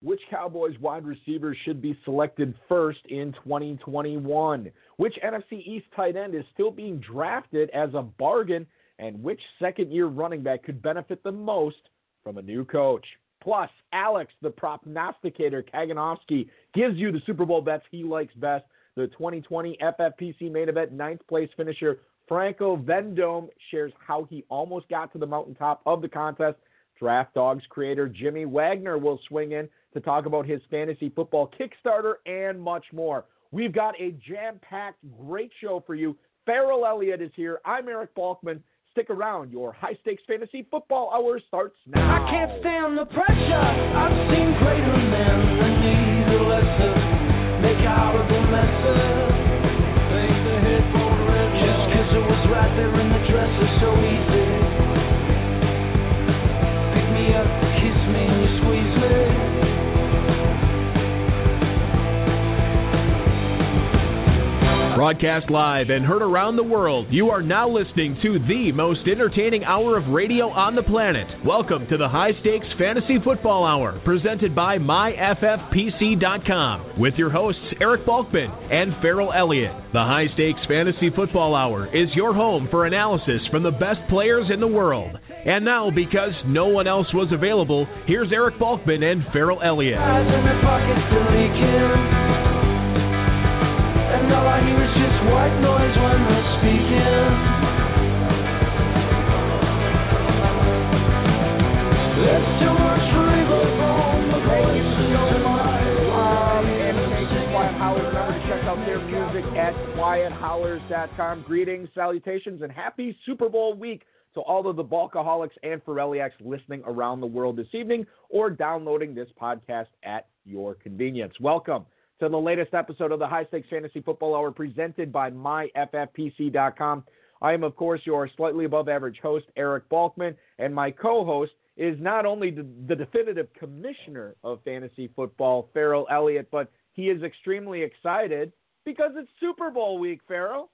Which Cowboys wide receiver should be selected first in 2021? Which NFC East tight end is still being drafted as a bargain? And which second year running back could benefit the most from a new coach? Plus, Alex, the prognosticator Kaganovsky, gives you the Super Bowl bets he likes best. The 2020 FFPC main event ninth place finisher Franco Vendome shares how he almost got to the mountaintop of the contest. Draft Dawgs creator Jimmy Wagner will swing in to talk about his fantasy football Kickstarter and much more. We've got a jam packed, great show for you. Ferrell Elliott is here. I'm Eric Balkman. Stick around. Your high stakes fantasy football hour starts now. I can't stand the pressure. I've seen greater men than need a lesson. Make out of the. Just cause it was right there in the dresser so easy. Broadcast live and heard around the world, you are now listening to the most entertaining hour of radio on the planet. Welcome to the High Stakes Fantasy Football Hour, presented by MyFFPC.com, with your hosts Eric Balkman and Ferrell Elliott. The High Stakes Fantasy Football Hour is your home for analysis from the best players in the world. And now, because no one else was available, here's Eric Balkman and Ferrell Elliott. I hear is just white noise when they're speaking. There's too much river from the voices in my Um, and Nation Quiet Hollers. Remember to check out their music at quiethollers.com. Greetings, salutations, and happy Super Bowl week to all of the Balkaholics and Fereliacs listening around the world this evening or downloading this podcast at your convenience. Welcome to the latest episode of the High Stakes Fantasy Football Hour presented by MyFFPC.com. I am, of course, your slightly above average host, Eric Balkman, and my co host is not only the, the definitive commissioner of fantasy football, Ferrell Elliott, but he is extremely excited because it's Super Bowl week, Ferrell.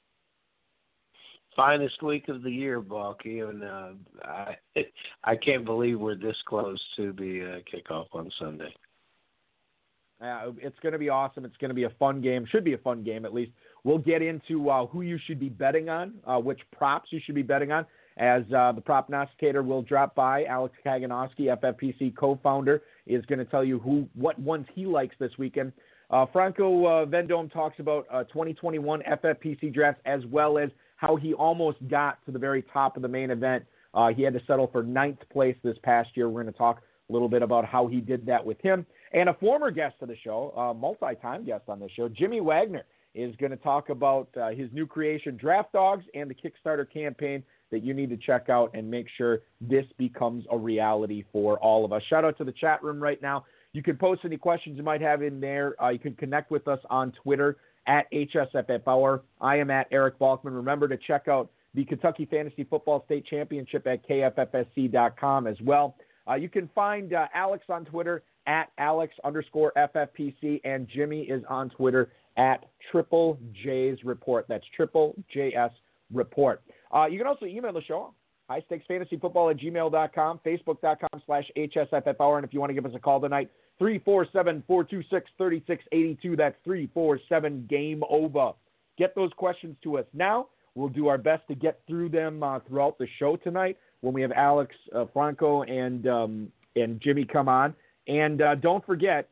finest week of the year, Balky, and uh, I I can't believe we're this close to the uh, kickoff on Sunday. Uh, it's going to be awesome. It's going to be a fun game. Should be a fun game, at least. We'll get into uh, who you should be betting on, uh, which props you should be betting on, as uh, the prognosticator will drop by. Alex Kaganovsky, FFPC co-founder, is going to tell you who what ones he likes this weekend. Uh, Franco uh, Vendome talks about uh, 2021 FFPC drafts as well as how he almost got to the very top of the main event. He had to settle for ninth place this past year. We're going to talk a little bit about how he did that with him. And a former guest of the show, uh, multi-time guest on the show, Jimmy Wagner, is going to talk about uh, his new creation, Draft Dawgs, and the Kickstarter campaign that you need to check out and make sure this becomes a reality for all of us. Shout out to the chat room right now. You can post any questions you might have in there. Uh, you can connect with us on Twitter at HSFF Hour. I am at Eric Balkman. Remember to check out the Kentucky Fantasy Football State Championship at KFFSC.com as well. Uh, you can find uh, Alex on Twitter at Alex underscore FFPC, and Jimmy is on Twitter at Triple J's Report. That's Triple JS Report. Uh, you can also email the show, high stakes fantasy football at gmail.com, facebook.com slash HSFF Hour, and if you want to give us a call tonight, 347 426 3682. That's 347 Game Over. Get those questions to us now. We'll do our best to get through them uh, throughout the show tonight when we have Alex uh, Franco and um, and Jimmy come on. And uh, don't forget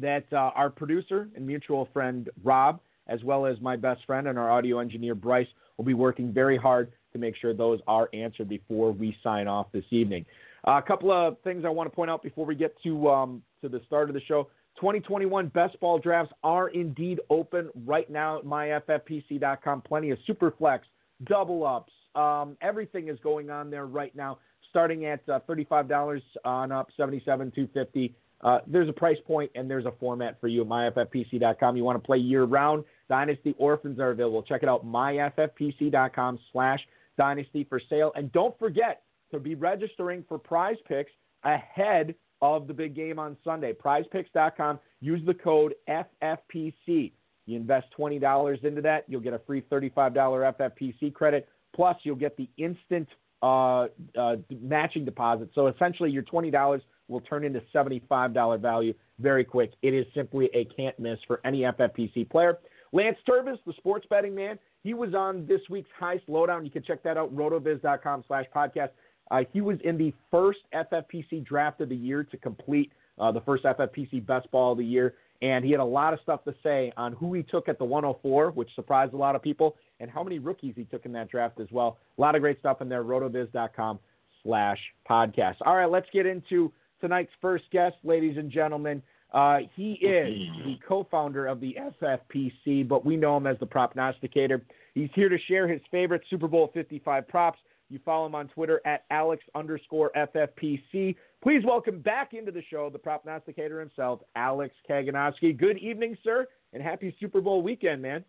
that uh, our producer and mutual friend Rob, as well as my best friend and our audio engineer Bryce, will be working very hard to make sure those are answered before we sign off this evening. Uh, a couple of things I want to point out before we get to um, to the start of the show. 2021 best ball drafts are indeed open right now at myffpc.com. Plenty of super flex, double ups, um, everything is going on there right now. Starting at uh, $35 on up, 77 250 uh, There's a price point and there's a format for you at myffpc.com. You want to play year round? Dynasty Orphans are available. Check it out, myffpc.com slash dynasty for sale. And don't forget to be registering for prize picks ahead of the big game on Sunday. Prizepicks.com. Use the code FFPC. You invest $20 into that, you'll get a free $35 FFPC credit. Plus, you'll get the instant uh, uh, matching deposit. So essentially, your $20 will turn into $75 value very quick. It is simply a can't miss for any FFPC player. Lance Tervis, the sports betting man, he was on this week's Heist Lowdown. You can check that out, rotoviz.com slash podcast. Uh, he was in the first FFPC draft of the year to complete uh, the first FFPC best ball of the year. And he had a lot of stuff to say on who he took at the 104, which surprised a lot of people, and how many rookies he took in that draft as well. A lot of great stuff in there, rotoviz.com slash podcast. All right, let's get into tonight's first guest, ladies and gentlemen. Uh, he is the co-founder of the FFPC, but we know him as the prognosticator. He's here to share his favorite Super Bowl 55 props. You follow him on Twitter at Alex underscore FFPC. Please welcome back into the show the prognosticator himself, Alex Kaganovsky. Good evening, sir, and happy Super Bowl weekend, man.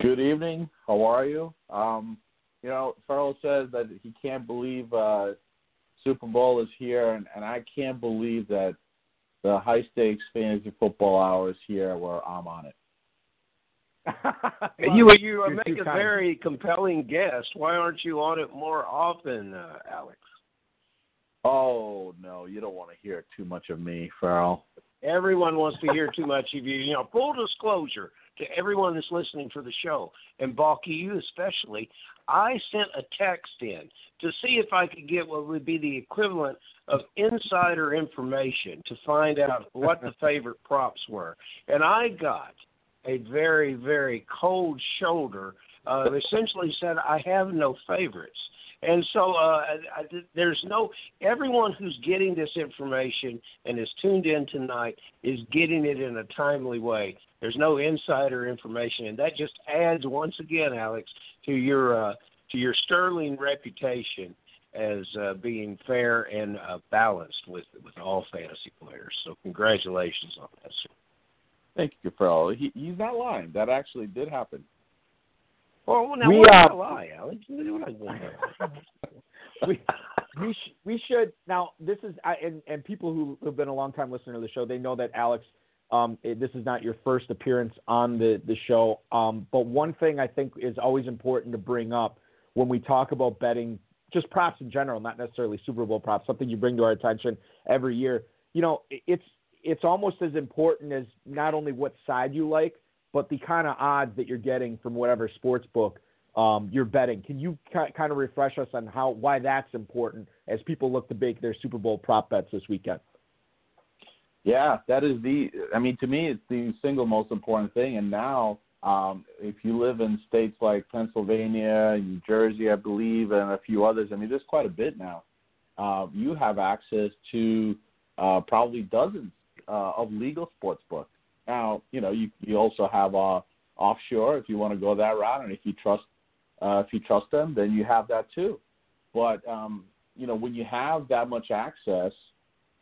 Good evening. How are you? Um, you know, Ferrell says that he can't believe uh, Super Bowl is here, and, and I can't believe that the high stakes fantasy football hours here where I'm on it. well, you you make a very compelling guest. Why aren't you on it more often, uh, Alex? Oh no, you don't want to hear too much of me, Ferrell. Everyone wants to hear too much of you. You know, full disclosure to everyone that's listening for the show, and Balky, you especially. I sent a text in to see if I could get what would be the equivalent of insider information to find out what the favorite props were. And I got a very, very cold shoulder. Uh, essentially said, I have no favorites. And so uh, I, there's no everyone who's getting this information and is tuned in tonight is getting it in a timely way. There's no insider information, and that just adds once again, Alex, to your uh, to your sterling reputation as uh, being fair and uh, balanced with with all fantasy players. So congratulations on that, sir. Thank you, Ferrell. He, he's not lying. That actually did happen. Well, now we, what uh, lie, Alex? we we, sh- we should now. This is I, and and people who have been a long time listener to the show, they know that Alex. Um, it, this is not your first appearance on the the show. Um, but one thing I think is always important to bring up when we talk about betting, just props in general, not necessarily Super Bowl props, something you bring to our attention every year. You know, it's it's almost as important as not only what side you like, but the kind of odds that you're getting from whatever sports book um, you're betting. Can you kind of refresh us on how why that's important as people look to make their Super Bowl prop bets this weekend? Yeah, that is the. I mean, to me, it's the single most important thing. And now, um, if you live in states like Pennsylvania, New Jersey, I believe, and a few others, I mean, there's quite a bit now. Uh, you have access to uh, probably dozens uh, of legal sports books. Now, you know, you you also have uh, offshore if you want to go that route, and if you trust uh, if you trust them, then you have that too. But um, you know, when you have that much access,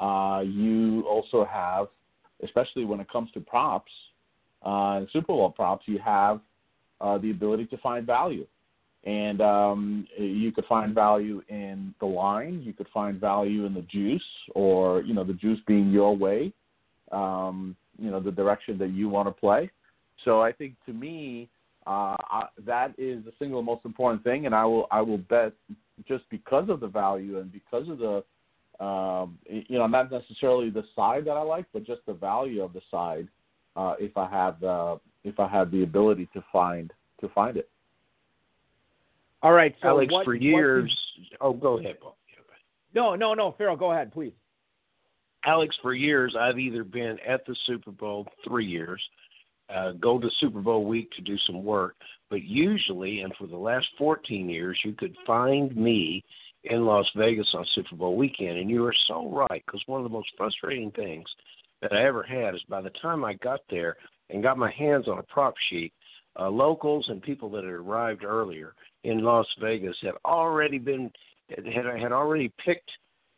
uh, you also have, especially when it comes to props uh, and Super Bowl props, you have uh, the ability to find value. And um, you could find value in the line. You could find value in the juice, or you know, the juice being your way. Um, you know the direction that you want to play. So I think to me uh, I, that is the single most important thing, and I will I will bet just because of the value and because of the um, you know not necessarily the side that I like, but just the value of the side. Uh, if I have the if I have the ability to find to find it. All right, so Alex, what, for years. What, oh, go ahead, Paul. No, no, no, Ferrell, go ahead, please. Alex, for years, I've either been at the Super Bowl three years, uh, go to Super Bowl week to do some work, but usually, and for the last 14 years, you could find me in Las Vegas on Super Bowl weekend. And you are so right, because one of the most frustrating things that I ever had is by the time I got there and got my hands on a prop sheet, uh, locals and people that had arrived earlier in Las Vegas had already been had had already picked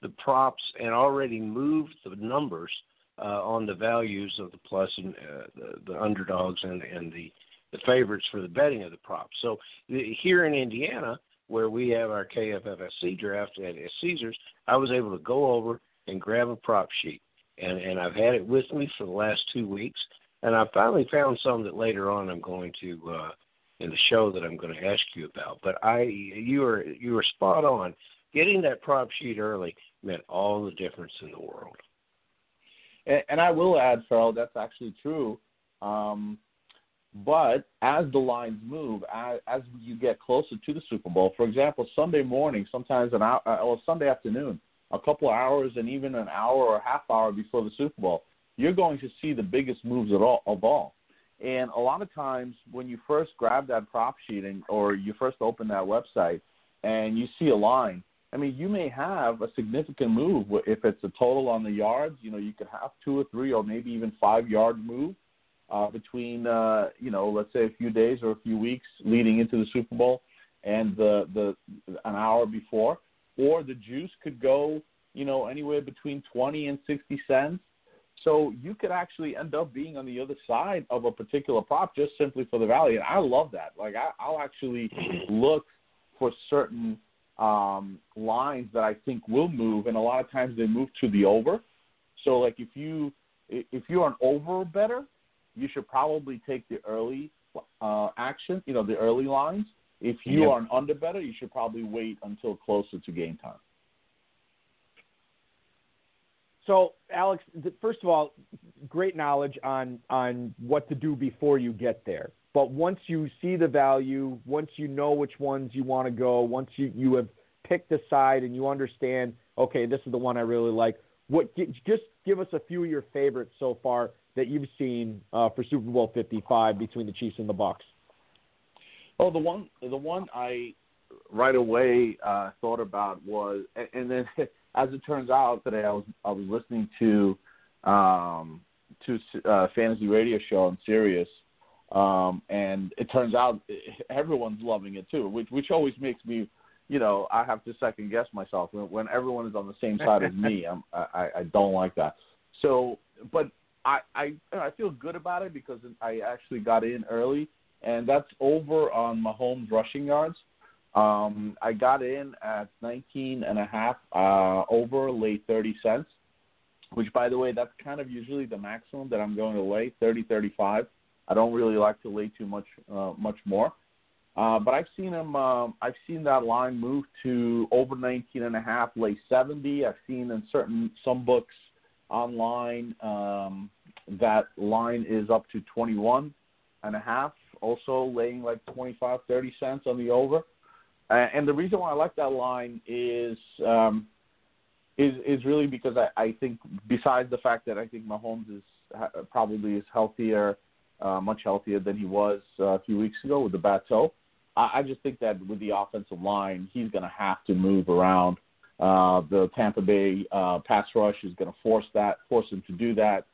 the props and already moved the numbers uh, on the values of the plus and uh, the, the underdogs and and the the favorites for the betting of the props. So here in Indiana, where we have our KFFSC draft at Caesars, I was able to go over and grab a prop sheet, and and I've had it with me for the last two weeks, and I finally found some that later on I'm going to. Uh, in the show that I'm going to ask you about, but I, you are you are spot on. Getting that prop sheet early meant all the difference in the world. And, and I will add, Ferrell, that's actually true. Um, but as the lines move, as, as you get closer to the Super Bowl, for example, Sunday morning, sometimes an hour, uh, or Sunday afternoon, a couple of hours and even an hour or half hour before the Super Bowl, you're going to see the biggest moves all. Of all. And a lot of times when you first grab that prop sheet and, or you first open that website and you see a line, I mean, you may have a significant move if it's a total on the yards. You know, you could have two or three or maybe even five yard move uh, between, uh, you know, let's say a few days or a few weeks leading into the Super Bowl and the the an hour before, or the juice could go, you know, anywhere between twenty and sixty cents. So you could actually end up being on the other side of a particular prop just simply for the value. And I love that. Like I, I'll actually look for certain um, lines that I think will move, and a lot of times they move to the over. So like if you if you're an over better, you should probably take the early uh, action, you know, the early lines. If you Yep. are an under better, you should probably wait until closer to game time. So, Alex, first of all, great knowledge on on what to do before you get there. But once you see the value, once you know which ones you want to go, once you you have picked a side and you understand, okay, this is the one I really like. What just give us a few of your favorites so far that you've seen uh, for Super Bowl 55 between the Chiefs and the Bucs. Oh, the one the one I right away uh, thought about was, and, and then as it turns out today, I was I was listening to um, to uh, fantasy radio show on Sirius, um, and it turns out everyone's loving it too, which which always makes me, you know, I have to second guess myself when, when everyone is on the same side as me. I'm, I I don't like that. So, but I I I feel good about it because I actually got in early and that's over on Mahomes rushing yards. Um, I got in at 19 and a half uh, over late 30 cents, which by the way, that's kind of usually the maximum that I'm going to lay 30 35. I don't really like to lay too much uh, much more. Uh, but I've seen him. Um, I've seen that line move to over 19 and a half, lay 70. I've seen in certain some books online um, that line is up to 21 and a half also laying like 25, 30 cents on the over. Uh, and the reason why I like that line is um, is is really because I, I think besides the fact that I think Mahomes is ha- probably is healthier, uh, much healthier than he was uh, a few weeks ago with the bad toe. I, I just think that with the offensive line, he's going to have to move around. Uh, the Tampa Bay uh, pass rush is going to force that, force him to do that.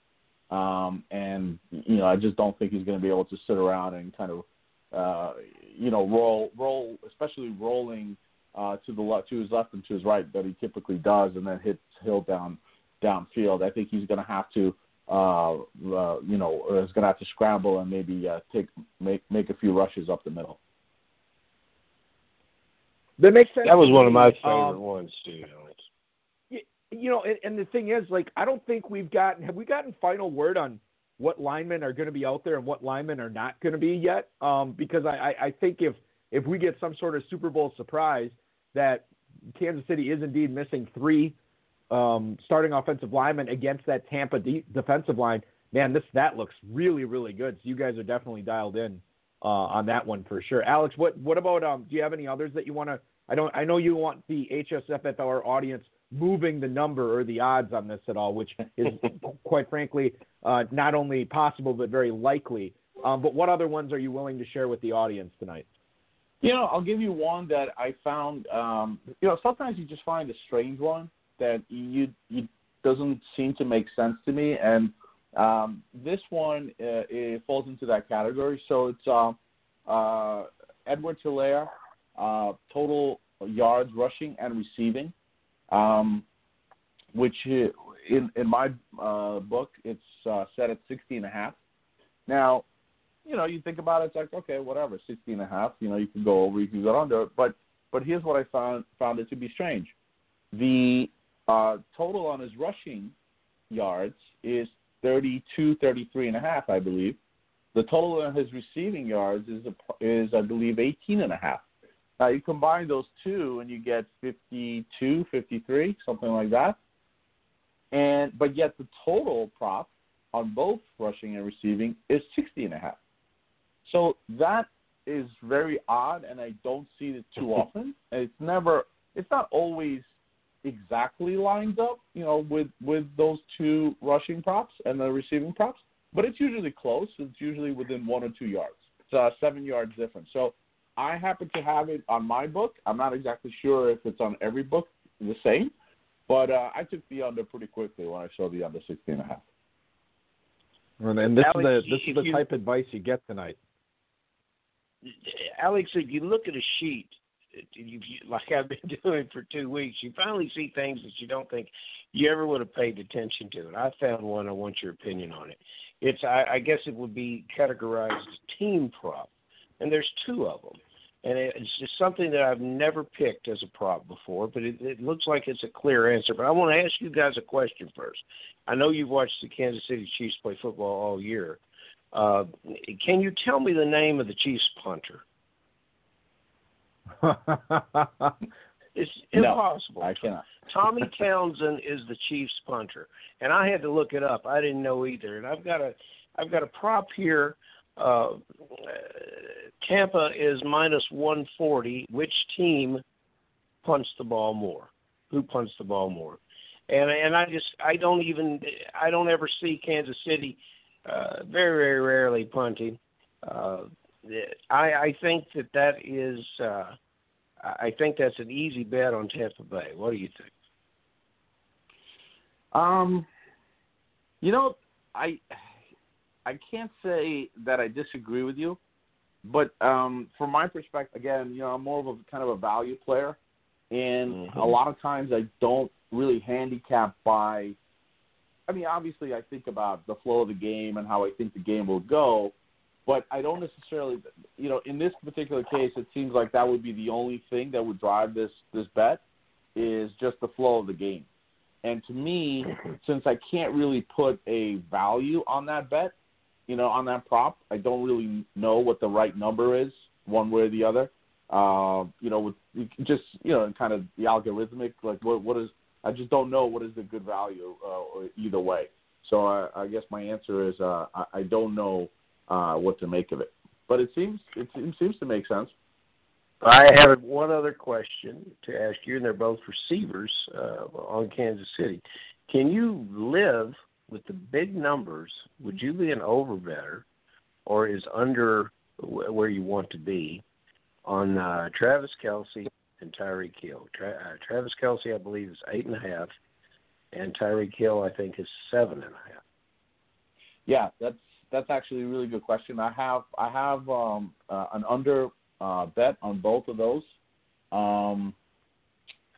Um, and you know, I just don't think he's going to be able to sit around and kind of, uh, you know, roll, roll, especially rolling uh, to the left, to his left and to his right that he typically does, and then hits Hill down downfield. I think he's going to have to, uh, uh, you know, is going to have to scramble and maybe uh, take make make a few rushes up the middle. That makes sense. That was one of my favorite Um, ones too, Alex. you know, and, and the thing is, like, I don't think we've gotten have we gotten final word on what linemen are going to be out there and what linemen are not going to be yet. Um, because I, I, I think if if we get some sort of Super Bowl surprise that Kansas City is indeed missing three um, starting offensive linemen against that Tampa de- defensive line, man, this that looks really really good. So you guys are definitely dialed in uh, on that one for sure. Alex, what what about um? Do you have any others that you want to? I don't. I know you want the HSFFR audience moving the number or the odds on this at all, which is quite frankly uh, not only possible but very likely. Um, but what other ones are you willing to share with the audience tonight? You know, I'll give you one that I found. Um, you know, sometimes you just find a strange one that you you doesn't seem to make sense to me, and um, this one uh, it falls into that category. So it's uh, uh, Edwards-Helaire, uh, total yards rushing and receiving, um, which uh, in in my uh, book it's uh, set at sixty and a half. Now, you know, you think about it, it's like, okay, whatever, 60 and a half, you know, you can go over, you can go under. But but here's what I found found it to be strange. The uh, total on his rushing yards is 32, 33 and a half, I believe. The total on his receiving yards is, is I believe, 18 and a half. Now you combine those two, and you get 52, 53, something like that. And but yet the total prop on both rushing and receiving is 60 and a half. So that is very odd, and I don't see it too often. It's never, it's not always exactly lines up, you know, with with those two rushing props and the receiving props, but it's usually close. It's usually within one or two yards. It's a seven yards difference. So I happen to have it on my book. I'm not exactly sure if it's on every book the same, but uh, I took the under pretty quickly when I saw the under 16 and a half. And this Alex, is the this is the you- type of advice you get tonight. Alex, if you look at a sheet, you, like I've been doing for two weeks, you finally see things that you don't think you ever would have paid attention to. And I found one. I want your opinion on it. It's I, I guess it would be categorized as team prop, and there's two of them. And it's just something that I've never picked as a prop before, but it, it looks like it's a clear answer. But I want to ask you guys a question first. I know you've watched the Kansas City Chiefs play football all year. Uh, can you tell me the name of the Chiefs punter? It's No, impossible. I cannot. Tommy Townsend is the Chiefs punter, and I had to look it up. I didn't know either. And I've got a, I've got a prop here. Uh, Tampa is minus one forty. Which team punts the ball more? Who punts the ball more? And and I just I don't even I don't ever see Kansas City uh, very very rarely punting. Uh, I I think that that is. Uh, I think that's an easy bet on Tampa Bay. What do you think? Um, you know, I I can't say that I disagree with you, but um, from my perspective, again, you know, I'm more of a kind of a value player, and Mhm. a lot of times I don't really handicap by. I mean, obviously, I think about the flow of the game and how I think the game will go, but I don't necessarily, you know, in this particular case, it seems like that would be the only thing that would drive this this bet is just the flow of the game. And to me, since I can't really put a value on that bet, you know, on that prop, I don't really know what the right number is, one way or the other. Uh, you know, with just you know, kind of the algorithmic, like what what is I just don't know what is the good value uh, either way. So I, I guess my answer is uh, I, I don't know uh, what to make of it, but it seems it seems, seems to make sense. I have one other question to ask you, and they're both receivers uh, on Kansas City. Can you live with the big numbers? Would you be an over overbetter, or is under where you want to be on uh, Travis Kelce and Tyreek Hill? Tra- uh, Travis Kelce, I believe, is eight and a half, and Tyreek Hill, I think, is seven and a half. Yeah, that's that's actually a really good question. I have I have um, uh, an under uh, bet on both of those. Um,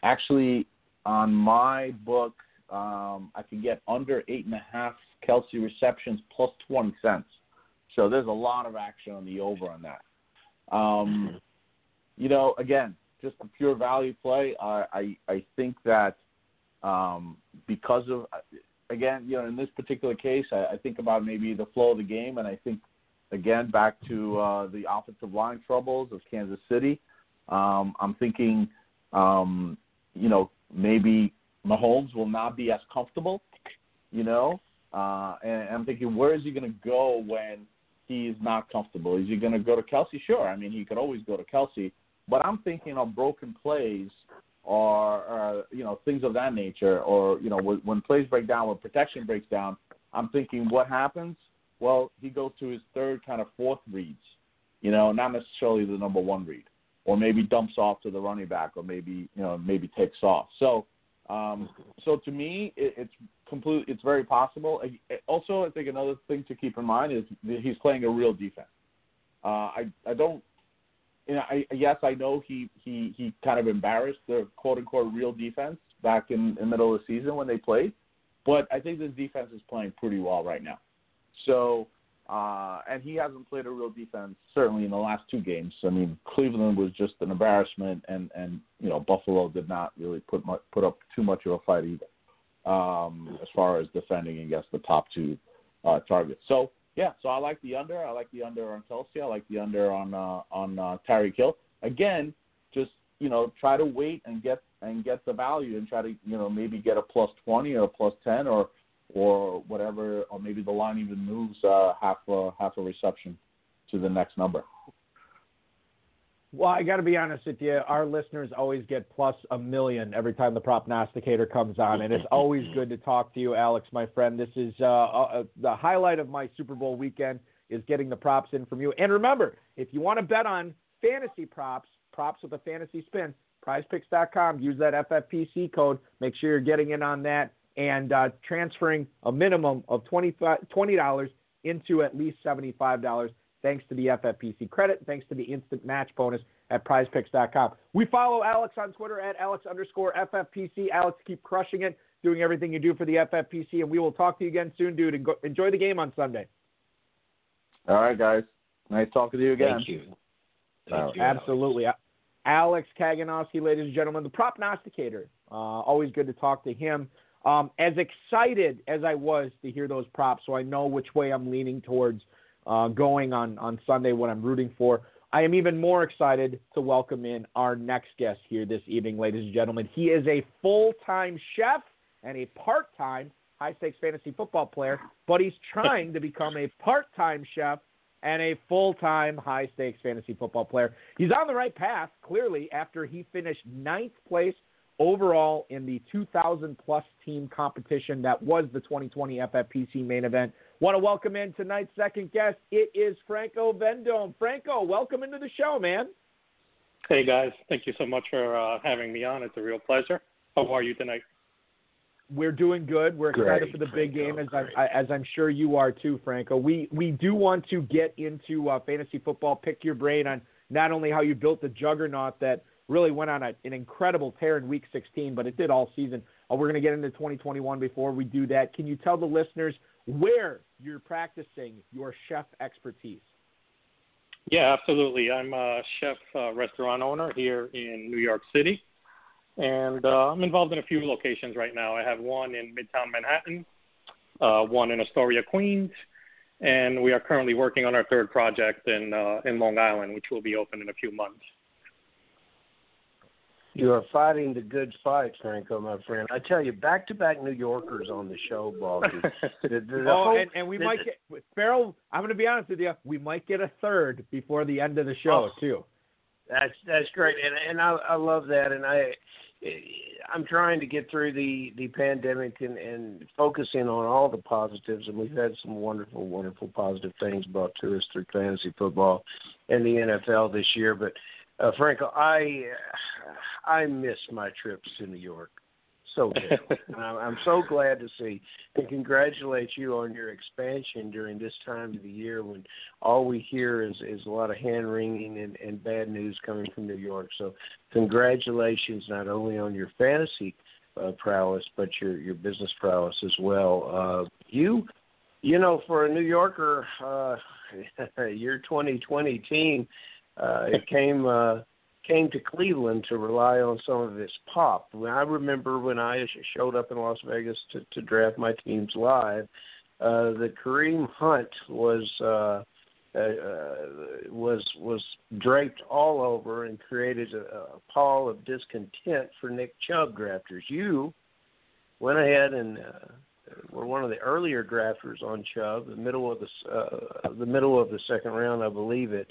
actually, on my book, um, I can get under eight and a half Kelce receptions plus twenty cents. So there's a lot of action on the over on that. Um, you know, again, just a pure value play. I I, I think that um, because of again, you know, in this particular case, I, I think about maybe the flow of the game, and I think again back to uh, the offensive line troubles of Kansas City. Um, I'm thinking, um, you know, maybe Mahomes will not be as comfortable, you know, uh, and I'm thinking, where is he going to go when he is not comfortable? Is he going to go to Kelce? Sure, I mean, he could always go to Kelce, but I'm thinking of broken plays or, or you know things of that nature, or you know when, when plays break down, when protection breaks down, I'm thinking what happens. Well, he goes to his third kind of fourth reads, you know, not necessarily the number one read, or maybe dumps off to the running back, or maybe you know maybe takes off. So, um, so to me, it, it's complete. It's very possible. Also, I think another thing to keep in mind is that he's playing a real defense. Uh, I I don't you I, yes, I know he, he, he kind of embarrassed the quote unquote real defense back in, in the middle of the season when they played, but I think this defense is playing pretty well right now. So, uh, and he hasn't played a real defense certainly in the last two games. I mean, Cleveland was just an embarrassment, and and you know Buffalo did not really put much, put up too much of a fight either, um, as far as defending against the top two uh, targets. So yeah, so I like the under. I like the under on Kelce. I like the under on uh, on uh, Tyreek Hill. Again, just you know try to wait and get and get the value and try to you know maybe get a plus twenty or a plus ten or or whatever, or maybe the line even moves uh, half a half a reception to the next number. Well, I got to be honest with you. Our listeners always get plus a million every time the prognosticator comes on, and it's always good to talk to you, Alex, my friend. This is uh, uh, the highlight of my Super Bowl weekend is getting the props in from you. And remember, if you want to bet on fantasy props, props with a fantasy spin, PrizePicks.com. Use that FFPC code. Make sure you're getting in on that and uh, transferring a minimum of $20 into at least $75 thanks to the FFPC credit, thanks to the instant match bonus at prizepicks.com. We follow Alex on Twitter at Alex underscore FFPC. Alex, keep crushing it, doing everything you do for the FFPC, and we will talk to you again soon, dude. And go, enjoy the game on Sunday. All right, guys. Nice talking to you again. Thank you. Thank you Absolutely. Alex. Alex Kaganovsky, ladies and gentlemen, the prognosticator. Uh, always good to talk to him. Um, as excited as I was to hear those props, so I know which way I'm leaning towards uh, going on, on Sunday, what I'm rooting for. I am even more excited to welcome in our next guest here this evening, ladies and gentlemen. He is a full time chef and a part time high stakes fantasy football player, but he's trying to become a part time chef and a full time high stakes fantasy football player. He's on the right path, clearly, after he finished ninth place overall in the 2,000 plus team competition that was the 2020 FFPC main event. Want to welcome in tonight's second guest. It is Franco Vendome. Franco, welcome into the show, man. Hey guys, thank you so much for uh, having me on. It's a real pleasure. How are you tonight? We're doing good. We're excited Great, for the big Franco, game, as great. I'm, as I'm sure you are too, Franco. We we do want to get into uh, fantasy football. Pick your brain on not only how you built the juggernaut that really went on a, an incredible tear in Week 16, but it did all season. Uh, we're going to get into 2021 before we do that. Can you tell the listeners where you're practicing your chef expertise? Yeah, absolutely. I'm a chef uh, restaurant owner here in New York City, and uh, I'm involved in a few locations right now. I have one in Midtown Manhattan, uh, one in Astoria, Queens, and we are currently working on our third project in uh, in Long Island, which will be open in a few months. You are fighting the good fight, Franco, my friend. I tell you, back to back New Yorkers on the show, Baldy. The, the, the oh, whole- and, and we the- might get Ferrell. I'm going to be honest with you. We might get a third before the end of the show Oh. too. That's that's great, and and I I love that, and I I'm trying to get through the the pandemic and and focusing on all the positives, and we've had some wonderful, wonderful positive things brought to us through fantasy football and the NFL this year. But uh, Franco, I I miss my trips to New York so I'm so glad to see and congratulate you on your expansion during this time of the year when all we hear is is a lot of hand wringing and, and bad news coming from New York. So congratulations not only on your fantasy uh, prowess but your your business prowess as well. Uh, you you know for a New Yorker, uh, your 2020 team uh, it came. Uh, came to Cleveland to rely on some of its pop. When I remember when I showed up in Las Vegas to, to draft my teams live, uh, the Kareem Hunt was uh, uh, was was draped all over and created a, a pall of discontent for Nick Chubb drafters. You went ahead and uh, were one of the earlier drafters on Chubb, the middle of the uh, the middle of the second round, I believe it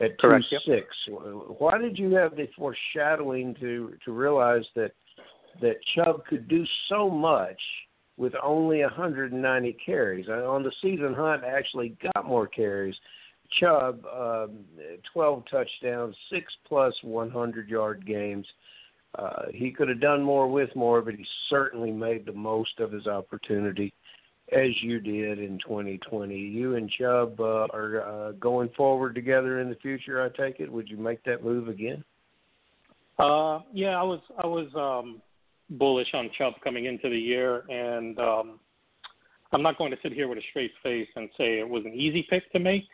at two Correct, yep. six. Why did you have the foreshadowing to to realize that that Chubb could do so much with only 190 carries? On the season, Hunt actually got more carries. Chubb, um, 12 touchdowns, six plus 100 yard games. Uh, he could have done more with more, but he certainly made the most of his opportunity as you did in 2020. You and Chubb uh, are uh, going forward together in the future. I take it. Would you make that move again? Uh, yeah, I was I was um, bullish on Chubb coming into the year, and um, I'm not going to sit here with a straight face and say it was an easy pick to make.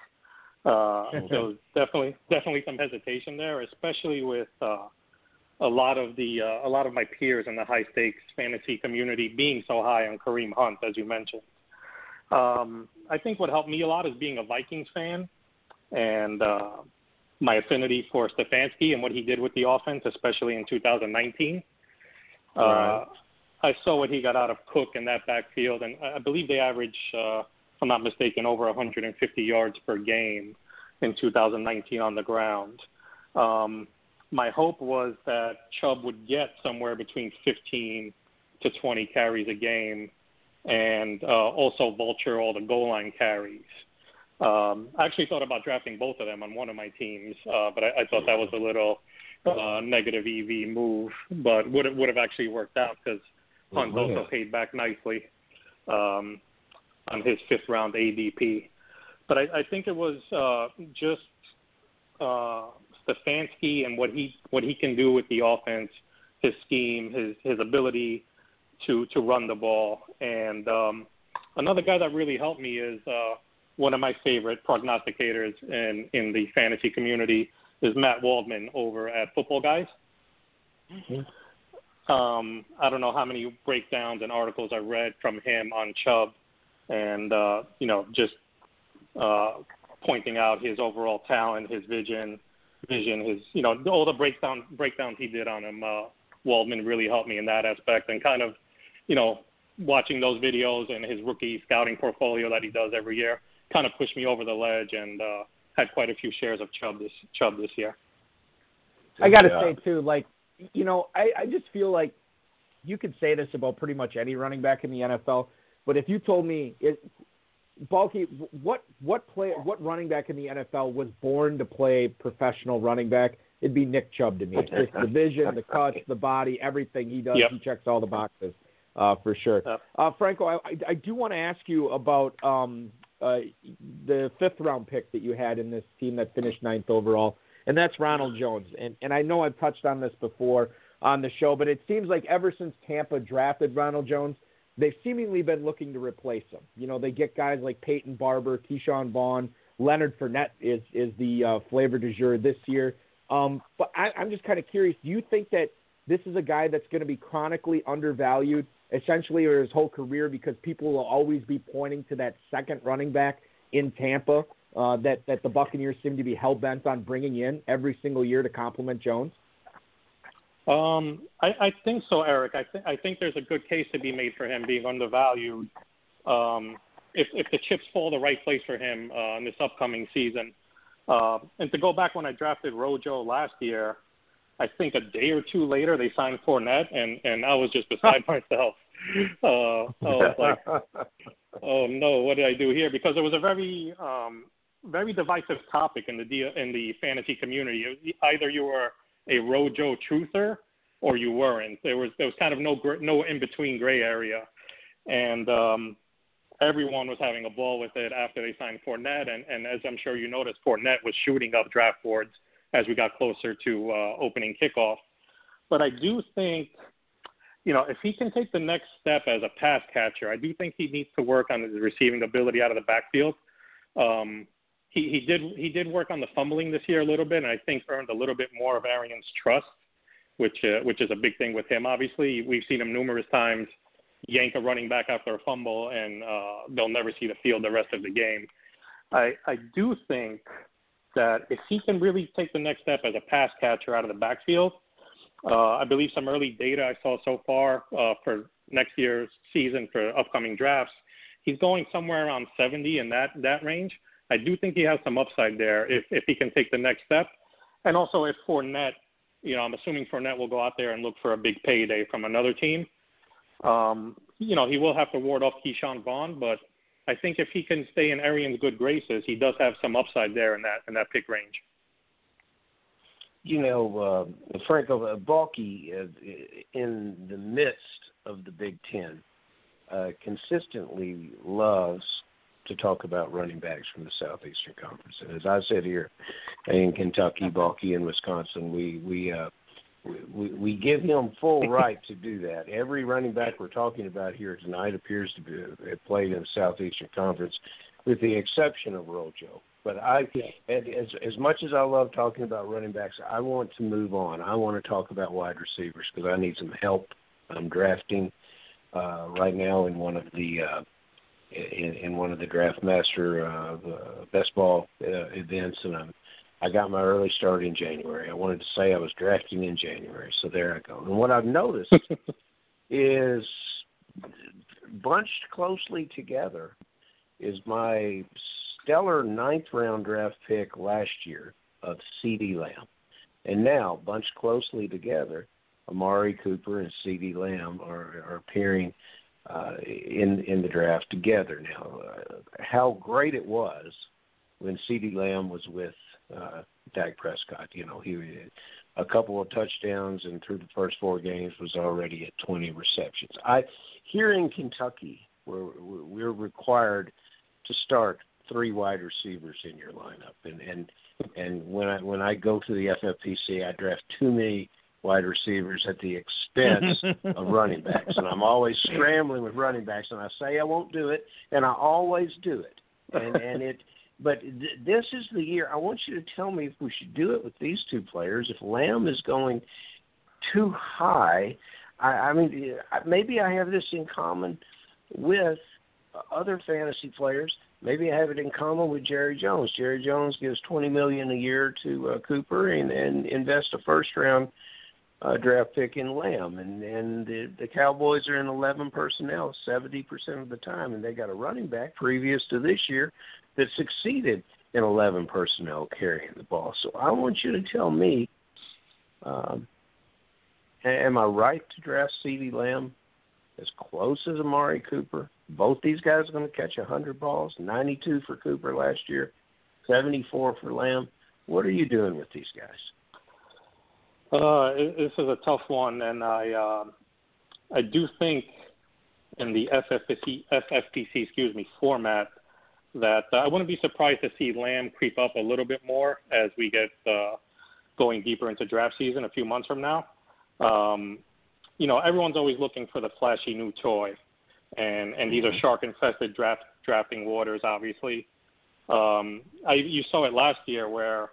Uh, there was definitely definitely some hesitation there, especially with uh, a lot of the uh, a lot of my peers in the high stakes fantasy community being so high on Kareem Hunt, as you mentioned. Um, I think what helped me a lot is being a Vikings fan, and uh, my affinity for Stefanski and what he did with the offense, especially in 2019. Right. Uh, I saw what he got out of Cook in that backfield, and I believe they averaged, uh, if I'm not mistaken, over 150 yards per game in 2019 on the ground. Um, my hope was that Chubb would get somewhere between 15 to 20 carries a game, and uh, also vulture all the goal line carries. Um, I actually thought about drafting both of them on one of my teams, uh, but I, I thought that was a little uh, negative EV move, but would it would have actually worked out because Hunt also paid back nicely um, on his fifth round ADP. But I, I think it was uh, just uh, Stefanski and what he what he can do with the offense, his scheme, his his ability to to run the ball, and um, another guy that really helped me is. Uh, one of my favorite prognosticators in in the fantasy community is Matt Waldman over at Footballguys. Mm-hmm. Um, I don't know how many breakdowns and articles I read from him on Chubb, and uh, you know just uh, pointing out his overall talent, his vision, vision, his you know all the breakdown breakdowns he did on him. Uh, Waldman really helped me in that aspect, and kind of you know watching those videos and his rookie scouting portfolio that he does every year kind of pushed me over the ledge and uh, had quite a few shares of Chubb this Chubb this year. I got to yeah. say too, like you know, I, I just feel like you could say this about pretty much any running back in the NFL, but if you told me it, Balky, what what play what running back in the NFL was born to play professional running back? It'd be Nick Chubb to me. Just the vision, the cuts, the body, everything he does, yep. he checks all the boxes uh, for sure. Uh, Franco, I, I do want to ask you about um, uh, the fifth round pick that you had in this team that finished ninth overall, and that's Ronald Jones. And and I know I've touched on this before on the show, but it seems like ever since Tampa drafted Ronald Jones, they've seemingly been looking to replace him. You know, they get guys like Peyton Barber, Ke'Shawn Vaughn, Leonard Fournette is is the uh, flavor du jour this year. Um, but I, I'm just kind of curious. Do you think that this is a guy that's going to be chronically undervalued? essentially or his whole career because people will always be pointing to that second running back in Tampa uh, that that the Buccaneers seem to be hell bent on bringing in every single year to complement Jones? Um, I, I think so, Eric. I think I think there's a good case to be made for him being undervalued. Um, if if the chips fall the right place for him uh, in this upcoming season, uh, and to go back when I drafted Rojo last year, I think a day or two later they signed Fournette, and and I was just beside myself. Uh, I was like, oh no, what did I do here? Because it was a very um, very divisive topic in the in the fantasy community. Either you were a Rojo truther or you weren't. There was there was kind of no no in between gray area, and um, everyone was having a ball with it after they signed Fournette. And, and as I'm sure you noticed, Fournette was shooting up draft boards as we got closer to uh, opening kickoff. But I do think, you know, if he can take the next step as a pass catcher, I do think he needs to work on his receiving ability out of the backfield. Um, he, did he did work on the fumbling this year a little bit, and I think earned a little bit more of Arians' trust, which uh, which is a big thing with him. Obviously, we've seen him numerous times yank a running back after a fumble, and uh, they'll never see the field the rest of the game. I I do think that if he can really take the next step as a pass catcher out of the backfield, uh, I believe some early data I saw so far uh, for next year's season for upcoming drafts, he's going somewhere around 70 in that that range. I do think he has some upside there if if he can take the next step, and also if Fournette, you know, I'm assuming Fournette will go out there and look for a big payday from another team. Um, you know, he will have to ward off Ke'Shawn Vaughn, but I think if he can stay in Arians' good graces, he does have some upside there in that in that pick range. You know, uh, Franco uh, Balky, uh, in the midst of the Big Ten, uh, consistently loves to talk about running backs from the Southeastern Conference. And as I said here in Kentucky, Balky, in Wisconsin, we we uh, we, we give him full right to do that. Every running back we're talking about here tonight appears to be have played in the Southeastern Conference, with the exception of Rojo. But I, as as much as I love talking about running backs, I want to move on. I want to talk about wide receivers because I need some help. I'm drafting uh, right now in one of the uh, in, in one of the draft master uh, best ball uh, events, and I'm I got my early start in January. I wanted to say I was drafting in January, so there I go. And what I've noticed is bunched closely together is my stellar ninth round draft pick last year of CeeDee Lamb. And now, bunched closely together, Amari Cooper and CeeDee Lamb are, are appearing uh, in in the draft together. Now, uh, how great it was when CeeDee Lamb was with uh, Dak Prescott. You know, he a couple of touchdowns and through the first four games was already at 20 receptions. I here in Kentucky, we're we're required to start three wide receivers in your lineup, and and and when I when I go to the FFPC, I draft too many wide receivers at the expense of running backs, and I'm always scrambling with running backs, and I say I won't do it, and I always do it, and and it. But th- this is the year. I want you to tell me if we should do it with these two players. If Lamb is going too high, I, I mean, maybe I have this in common with other fantasy players maybe I have it in common with Jerry Jones. Jerry Jones gives twenty million a year to uh, Cooper and, and invest a first round uh, draft pick in Lamb, and and the, the Cowboys are in eleven personnel seventy percent of the time, and they got a running back previous to this year that succeeded in eleven personnel carrying the ball. So I want you to tell me. Um, am I right to draft CeeDee Lamb as close as Amari Cooper? both these guys are going to catch 100 balls. 92 for Cooper last year, 74 for Lamb. What are you doing with these guys? Uh, this is a tough one, and I uh, I do think in the FFPC, FFPC excuse me format that uh, I wouldn't be surprised to see Lamb creep up a little bit more as we get uh, going deeper into draft season a few months from now. Um, you know, everyone's always looking for the flashy new toy, and and these are mm-hmm. shark infested draft drafting waters. Obviously, um, I, you saw it last year where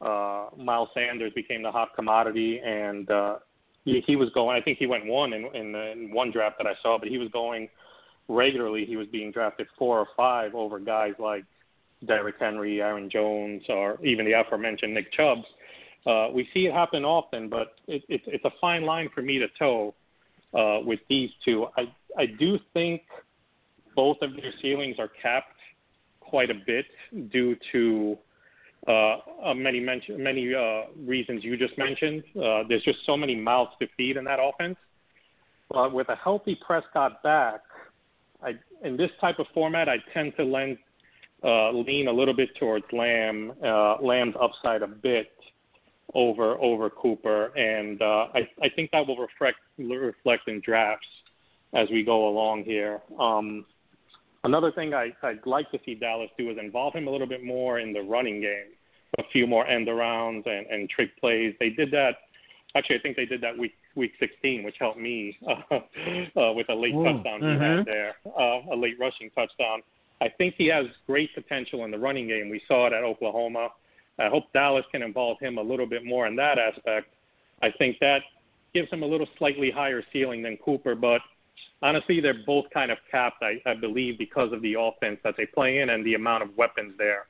uh, Miles Sanders became the hot commodity, and uh, he, he was going. I think he went one in, in, in one draft that I saw, but he was going regularly. He was being drafted four or five over guys like Derrick Henry, Aaron Jones, or even the aforementioned Nick Chubb. Uh, we see it happen often, but it, it, it's a fine line for me to toe uh, with these two. I I do think both of their ceilings are capped quite a bit due to many mention, many uh, reasons you just mentioned. Uh, there's just so many mouths to feed in that offense. But with a healthy Prescott back, I, in this type of format, I tend to lend, uh, lean a little bit towards Lamb, uh, Lamb's upside a bit over over Cooper, and uh, I, I think that will reflect reflect in drafts as we go along here. Um, another thing I, I'd like to see Dallas do is involve him a little bit more in the running game, a few more end arounds and, and trick plays. They did that. Actually, I think they did that week week 16, which helped me uh, uh, with a late Ooh, touchdown mm-hmm. he had mm-hmm. there, uh, a late rushing touchdown. I think he has great potential in the running game. We saw it at Oklahoma. I hope Dallas can involve him a little bit more in that aspect. I think that gives him a little slightly higher ceiling than Cooper, but honestly, they're both kind of capped, I, I believe, because of the offense that they play in and the amount of weapons there.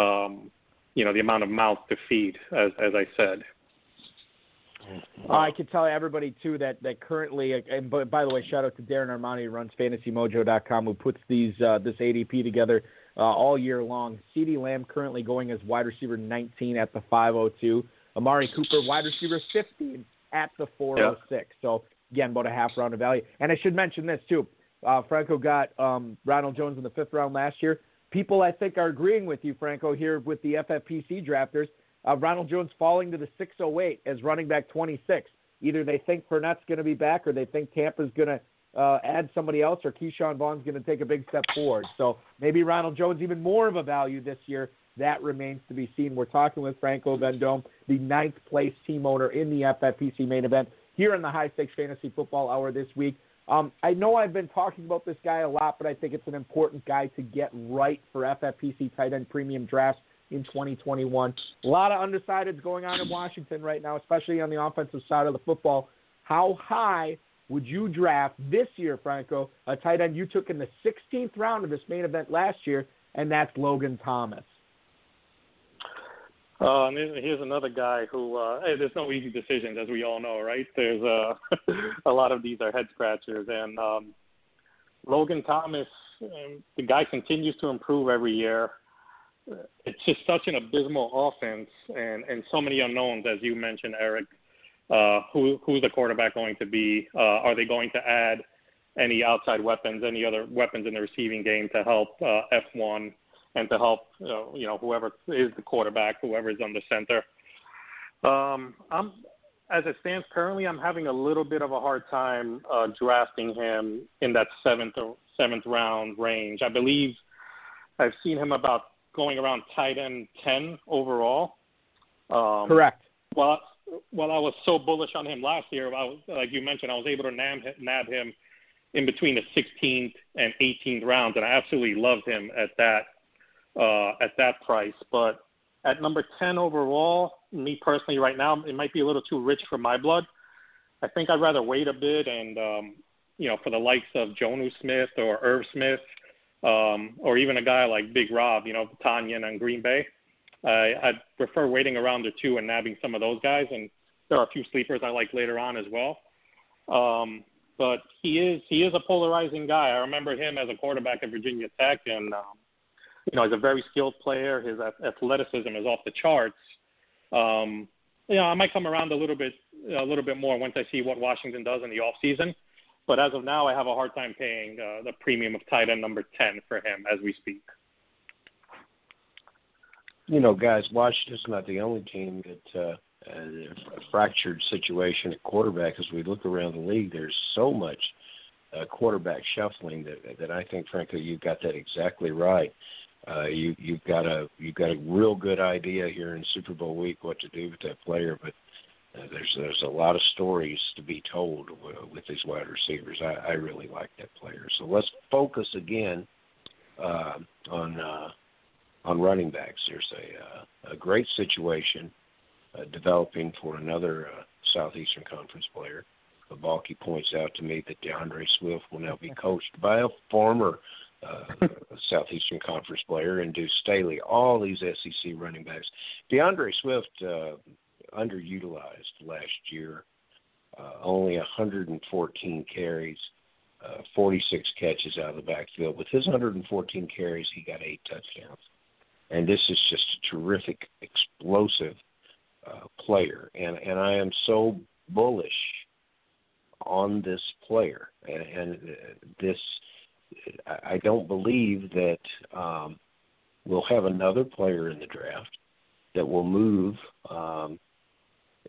Um, you know, the amount of mouths to feed, as as I said. Uh, I can tell everybody too that that currently, and by, by the way, shout out to Darren Armani who runs FantasyMojo.com who puts these uh, this ADP together uh, all year long. CeeDee Lamb currently going as wide receiver 19 at the 502. Amari Cooper wide receiver 15 at the 406. Yeah. So again, about a half round of value. And I should mention this too. Uh, Franco got um, Ronald Jones in the fifth round last year. People, I think, are agreeing with you, Franco, here with the FFPC drafters. Uh, Ronald Jones falling to the 608 as running back 26. Either they think Fournette's going to be back or they think Tampa's going to uh, add somebody else or Ke'Shawn Vaughn's going to take a big step forward. So maybe Ronald Jones even more of a value this year. That remains to be seen. We're talking with Franco Vendome, the ninth place team owner in the FFPC main event here in the High Stakes Fantasy Football Hour this week. Um, I know I've been talking about this guy a lot, but I think it's an important guy to get right for FFPC tight end premium drafts in 2021. A lot of undecideds going on in Washington right now, especially on the offensive side of the football. How high would you draft this year, Franco, a tight end you took in the 16th round of this main event last year, and that's Logan Thomas? Uh, and here's another guy who uh, hey, there's no easy decisions, as we all know, right? There's uh, a lot of these are head scratchers, and um, Logan Thomas, um, the guy continues to improve every year. It's just such an abysmal offense, and and so many unknowns, as you mentioned, Eric. Uh, who who's the quarterback going to be? Uh, are they going to add any outside weapons, any other weapons in the receiving game to help uh, F1? And to help uh, you know whoever is the quarterback, whoever is on the center. Um, I'm as it stands currently, I'm having a little bit of a hard time uh, drafting him in that seventh or seventh round range. I believe I've seen him about going around tight end ten overall. Um, Correct. Well, while I was so bullish on him last year, I was, like you mentioned, I was able to nab, nab him in between the 16th and 18th rounds, and I absolutely loved him at that uh, at that price. But at number 10 overall, me personally, right now, it might be a little too rich for my blood. I think I'd rather wait a bit and, um, you know, for the likes of Jonnu Smith or Irv Smith, um, or even a guy like Big Rob, you know, Tonyan and Green Bay. I, I'd prefer waiting around the two and nabbing some of those guys. And there are a few sleepers I like later on as well. Um, but he is he is a polarizing guy. I remember him as a quarterback at Virginia Tech, and um, you know, he's a very skilled player. His athleticism is off the charts. Um, you know, I might come around a little bit, a little bit more once I see what Washington does in the off season. But as of now, I have a hard time paying uh, the premium of tight end number ten for him as we speak. You know, guys, Washington's not the only team that uh, a fractured situation at quarterback. As we look around the league, there's so much uh, quarterback shuffling that that I think, frankly, you've got that exactly right uh, you you've got a you've got a real good idea here in Super Bowl week what to do with that player, but uh, there's there's a lot of stories to be told w- with these wide receivers. I, I really like that player. So let's focus again uh, on uh, on running backs. There's a uh, a great situation uh, developing for another uh, Southeastern Conference player. Balky points out to me that D'Andre Swift will now be coached by a former uh, Southeastern Conference player, and Deuce Staley, all these SEC running backs. D'Andre Swift uh, underutilized last year, uh, only 114 carries, uh, 46 catches out of the backfield. With his 114 carries, he got eight touchdowns. And this is just a terrific, explosive uh, player. And, and I am so bullish on this player. And, and uh, this – I don't believe that um, we'll have another player in the draft that will move um,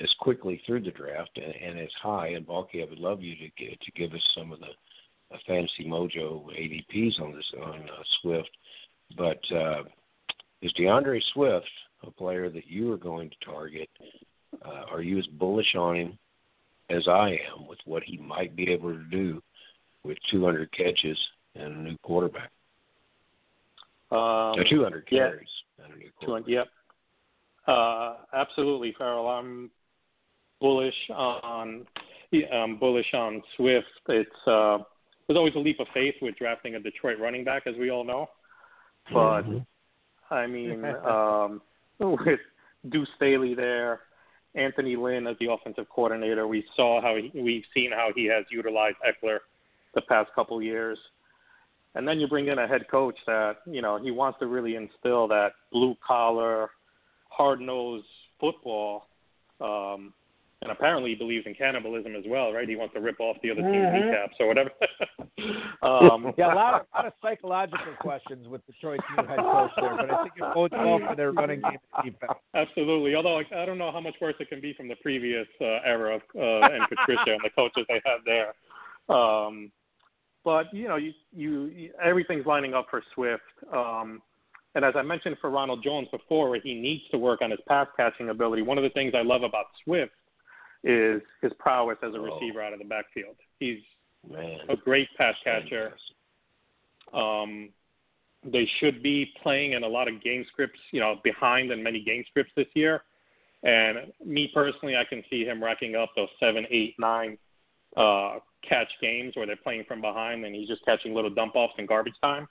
as quickly through the draft and, and as high. And Balky, I would love you to get, to give us some of the uh, fantasy mojo ADPs on this on uh, Swift. But uh, is D'Andre Swift a player that you are going to target? Uh, are you as bullish on him as I am with what he might be able to do with 200 catches and a new quarterback. Um, so 200 carries yeah. and a new quarterback. Yep. Uh, absolutely, Ferrell. I'm bullish on um, bullish on Swift. It's uh, there's always a leap of faith with drafting a Detroit running back, as we all know. But mm-hmm. I mean, um, with Deuce Staley there, Anthony Lynn as the offensive coordinator, we saw how he, we've seen how he has utilized Ekeler the past couple years and then you bring in a head coach that you know he wants to really instill that blue collar, hard nosed football. Um, and apparently he believes in cannibalism as well, right? He wants to rip off the other team's mm-hmm. kneecaps or whatever. um, yeah, a lot of, a lot of psychological questions with Detroit's new head coach there, but I think it bodes well for their running game. Absolutely. Although I don't know how much worse it can be from the previous uh, era of uh, and Patricia and the coaches they had there. Um, but you know, you, you everything's lining up for Swift. Um, and as I mentioned for Ronald Jones before, where he needs to work on his pass catching ability. One of the things I love about Swift is his prowess as a oh. receiver out of the backfield. He's Man. a great pass catcher. Um, they should be playing in a lot of game scripts, you know, behind in many game scripts this year. And me personally, I can see him racking up those seven, eight, nine uh, catch games where they're playing from behind and he's just catching little dump offs in garbage time.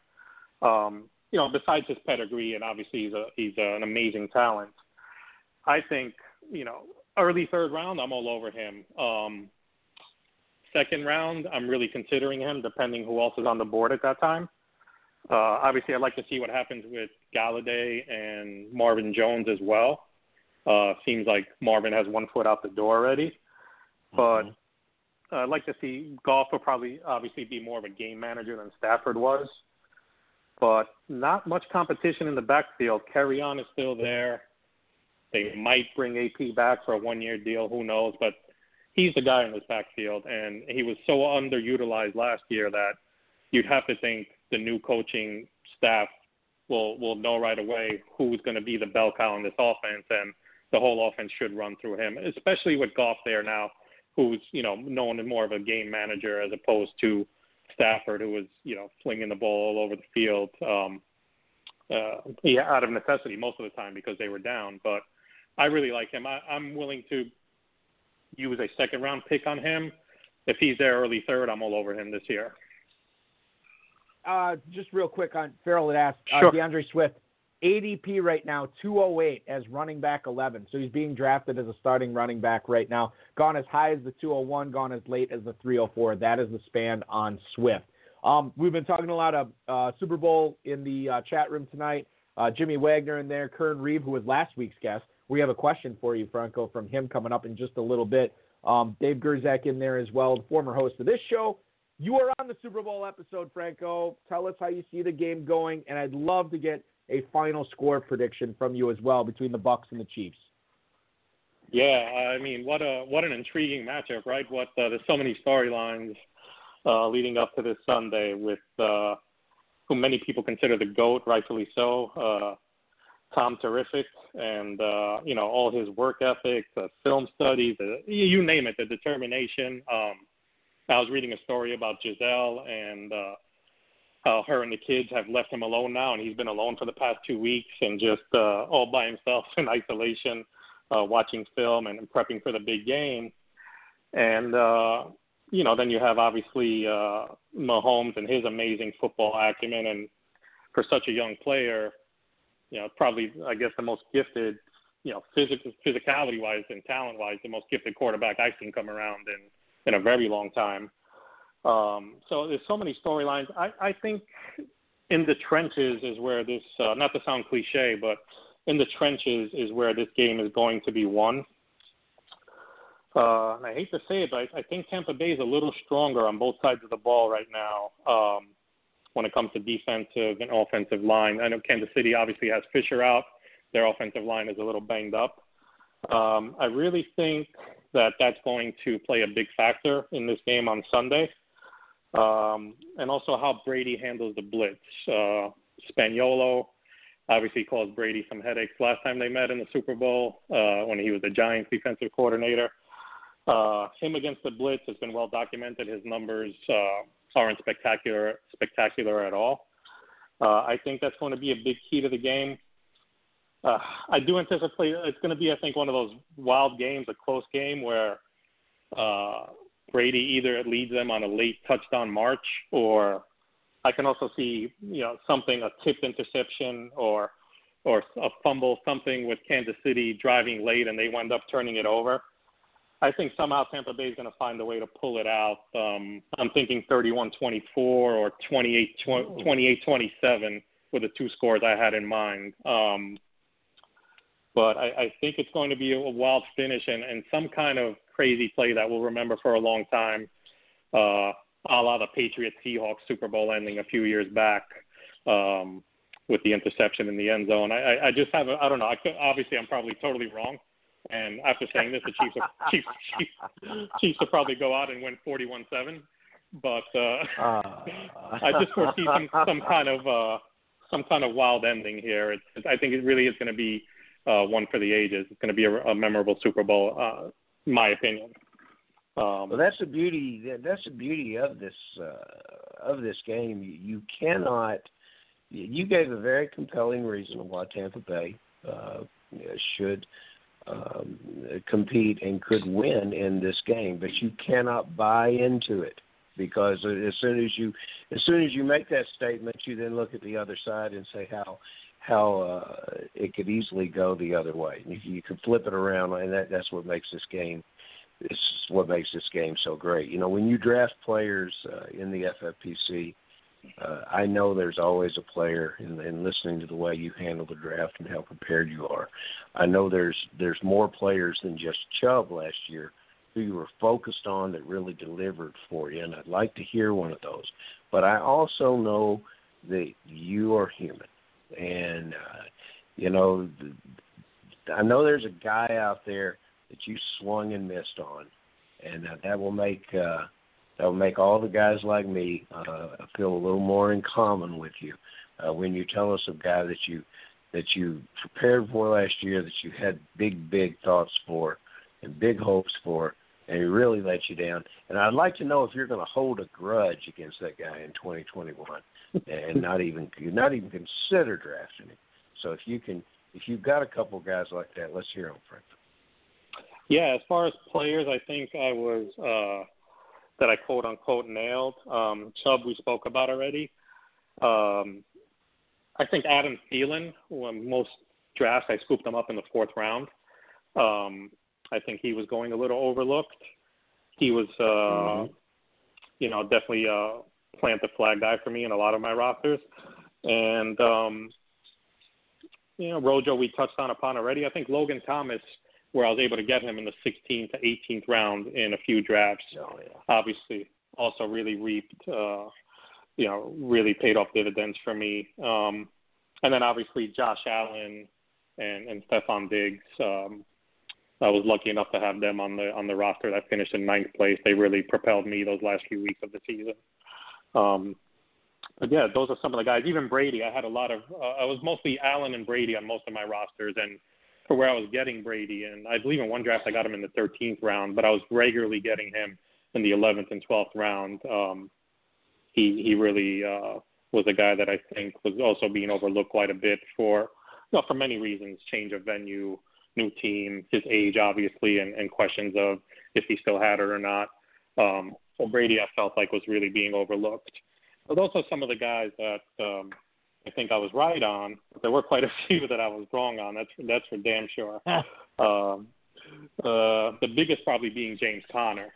Um, you know, besides his pedigree and obviously he's a he's a, an amazing talent. I think you know early third round, I'm all over him. Um, second round, I'm really considering him, depending who else is on the board at that time. Uh, obviously, I'd like to see what happens with Golladay and Marvin Jones as well. Uh, seems like Marvin has one foot out the door already, but mm-hmm. Uh, I'd like to see Goff will probably obviously be more of a game manager than Stafford was, but not much competition in the backfield. Kerryon is still there. They might bring AP back for a one-year deal. Who knows? But he's the guy in this backfield, and he was so underutilized last year that you'd have to think the new coaching staff will will know right away who's going to be the bell cow in this offense, and the whole offense should run through him, especially with Goff there now, who's you know known as more of a game manager as opposed to Stafford, who was you know flinging the ball all over the field. Um, uh, yeah, out of necessity most of the time because they were down. But I really like him. I, I'm willing to use a second round pick on him. If he's there early third, I'm all over him this year uh, just real quick on Ferrell had asked uh, sure. D'Andre Swift. ADP right now 208 as running back 11. So he's being drafted as a starting running back right now. Gone as high as the 201, gone as late as the 304. That is the span on Swift. Um, we've been talking a lot of uh, Super Bowl in the uh, chat room tonight. Uh, Jimmy Wagner in there, Kern Reeve, who was last week's guest. We have a question for you, Franco, from him coming up in just a little bit. Um, Dave Gerczak in there as well, the former host of this show you are on the Super Bowl episode, Franco. Tell us how you see the game going, and I'd love to get a final score prediction from you as well between the Bucs and the Chiefs. Yeah, I mean, what a what an intriguing matchup, right? What uh, there's so many storylines uh, leading up to this Sunday with uh, who many people consider the goat, rightfully so. Uh, Tom Terrific, and uh, you know all his work ethic, the film studies, the, you name it, the determination. Um, I was reading a story about Gisele and uh, how her and the kids have left him alone now, and he's been alone for the past two weeks and just uh, all by himself in isolation, uh, watching film and prepping for the big game. And uh, you know, then you have obviously uh, Mahomes and his amazing football acumen, and for such a young player, you know, probably I guess the most gifted, you know, physical physicality wise and talent wise, the most gifted quarterback I've seen come around in in a very long time. Um, so there's so many storylines. I, I think in the trenches is where this, uh, not to sound cliche, but in the trenches is where this game is going to be won. Uh, and I hate to say it, but I, I think Tampa Bay is a little stronger on both sides of the ball right now um, when it comes to defensive and offensive line. I know Kansas City obviously has Fisher out. Their offensive line is a little banged up. Um, I really think that that's going to play a big factor in this game on Sunday. Um, and also how Brady handles the blitz. Uh, Spagnuolo obviously caused Brady some headaches last time they met in the Super Bowl uh, when he was the Giants defensive coordinator. Uh, him against the blitz has been well documented. His numbers uh, aren't spectacular spectacular at all. Uh, I think that's going to be a big key to the game uh, I do anticipate it's going to be, I think, one of those wild games, a close game where uh, Brady either leads them on a late touchdown march, or I can also see, you know, something a tipped interception or or a fumble, something with Kansas City driving late and they wind up turning it over. I think somehow Tampa Bay is going to find a way to pull it out. Um, I'm thinking 31-24 or 28-27 with the two scores I had in mind. Um, but I, I think it's going to be a wild finish and, and some kind of crazy play that we'll remember for a long time, uh, a la the Patriots Seahawks Super Bowl ending a few years back um, with the interception in the end zone. I, I just have a, I don't know. I could, obviously, I'm probably totally wrong. And after saying this, the Chiefs are, Chiefs, Chiefs, Chiefs will probably go out and win 41-7. But uh, uh, I just foresee some some kind of uh, some kind of wild ending here. It's, I think it really is going to be uh, one for the ages. It's going to be a, a memorable Super Bowl, uh, my opinion. Um, well, that's the beauty. That's the beauty of this uh, of this game. You, cannot. You gave a very compelling reason why Tampa Bay uh, should um, compete and could win in this game, but you cannot buy into it because as soon as you as soon as you make that statement, you then look at the other side and say how how uh, it could easily go the other way. You, you can flip it around, and that that's what makes this game. This is what makes this game so great. You know, when you draft players uh, in the FFPC, uh, I know there's always a player, and, and listening to the way you handle the draft and how prepared you are, I know there's there's more players than just Chubb last year who you were focused on that really delivered for you, and I'd like to hear one of those. But I also know that you are human, and uh, you know, I know there's a guy out there that you swung and missed on, and uh, that will make uh, that will make all the guys like me uh, feel a little more in common with you uh, when you tell us a guy that you that you prepared for last year, that you had big big thoughts for and big hopes for, and he really let you down. And I'd like to know if you're going to hold a grudge against that guy in 2021 and not even not even consider drafting him. So if you can, if you've got a couple guys like that, let's hear them, Frank. Yeah, as far as players, I think I was uh, that I quote unquote nailed. Um, Chubb, we spoke about already. Um, I think Adam Thielen, when most drafts, I scooped him up in the fourth round. Um, I think he was going a little overlooked. He was, uh, mm-hmm. you know, definitely a plant the flag guy for me in a lot of my rosters. And, um, you know, Rojo, we touched on upon already. I think Logan Thomas, where I was able to get him in the 16th to 18th round in a few drafts, oh, yeah. obviously also really reaped, uh, you know, really paid off dividends for me. Um, and then obviously Josh Allen and, and Stefon Diggs, um, I was lucky enough to have them on the on the roster that finished in ninth place. They really propelled me those last few weeks of the season. Um, but yeah, those are some of the guys. Even Brady, I had a lot of. Uh, I was mostly Allen and Brady on most of my rosters, and for where I was getting Brady, and I believe in one draft I got him in the 13th round, but I was regularly getting him in the 11th and 12th round. Um, he he really uh, was a guy that I think was also being overlooked quite a bit for, you know, for many reasons, change of venue, new team, his age, obviously, and, and questions of if he still had it or not. Um, so Brady, I felt like was really being overlooked. But also some of the guys that um, I think I was right on. But there were quite a few that I was wrong on. That's that's for damn sure. um, uh, the biggest probably being James Conner.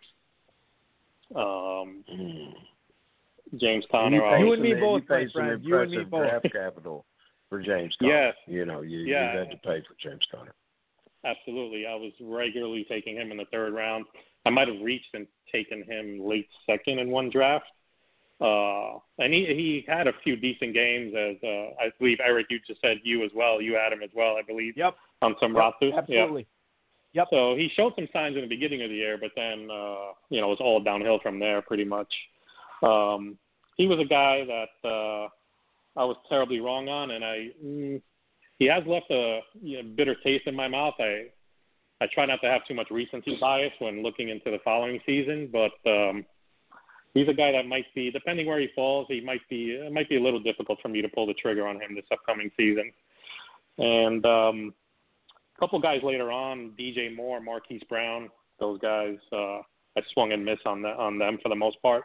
Um, James Conner. You, you and me both, you paid my friend. You and me both. draft capital for James Conner. Yes. You know, you, Yeah. you had to pay for James Conner. Absolutely. I was regularly taking him in the third round. I might have reached and taken him late second in one draft. Uh, and he he had a few decent games as uh, I believe Eric you just said you as well. You had him as well, I believe. Yep. On some Yep, rosters. Absolutely. Yeah. Yep. So he showed some signs in the beginning of the year, but then uh, you know it was all downhill from there pretty much. Um, he was a guy that uh, I was terribly wrong on, and I mm, he has left a you know, bitter taste in my mouth. I I try not to have too much recency bias when looking into the following season, but um, he's a guy that might be, depending where he falls, he might be it might be a little difficult for me to pull the trigger on him this upcoming season. And um, a couple guys later on, DJ Moore, Marquise Brown, those guys, uh, I swung and missed on the, on them for the most part.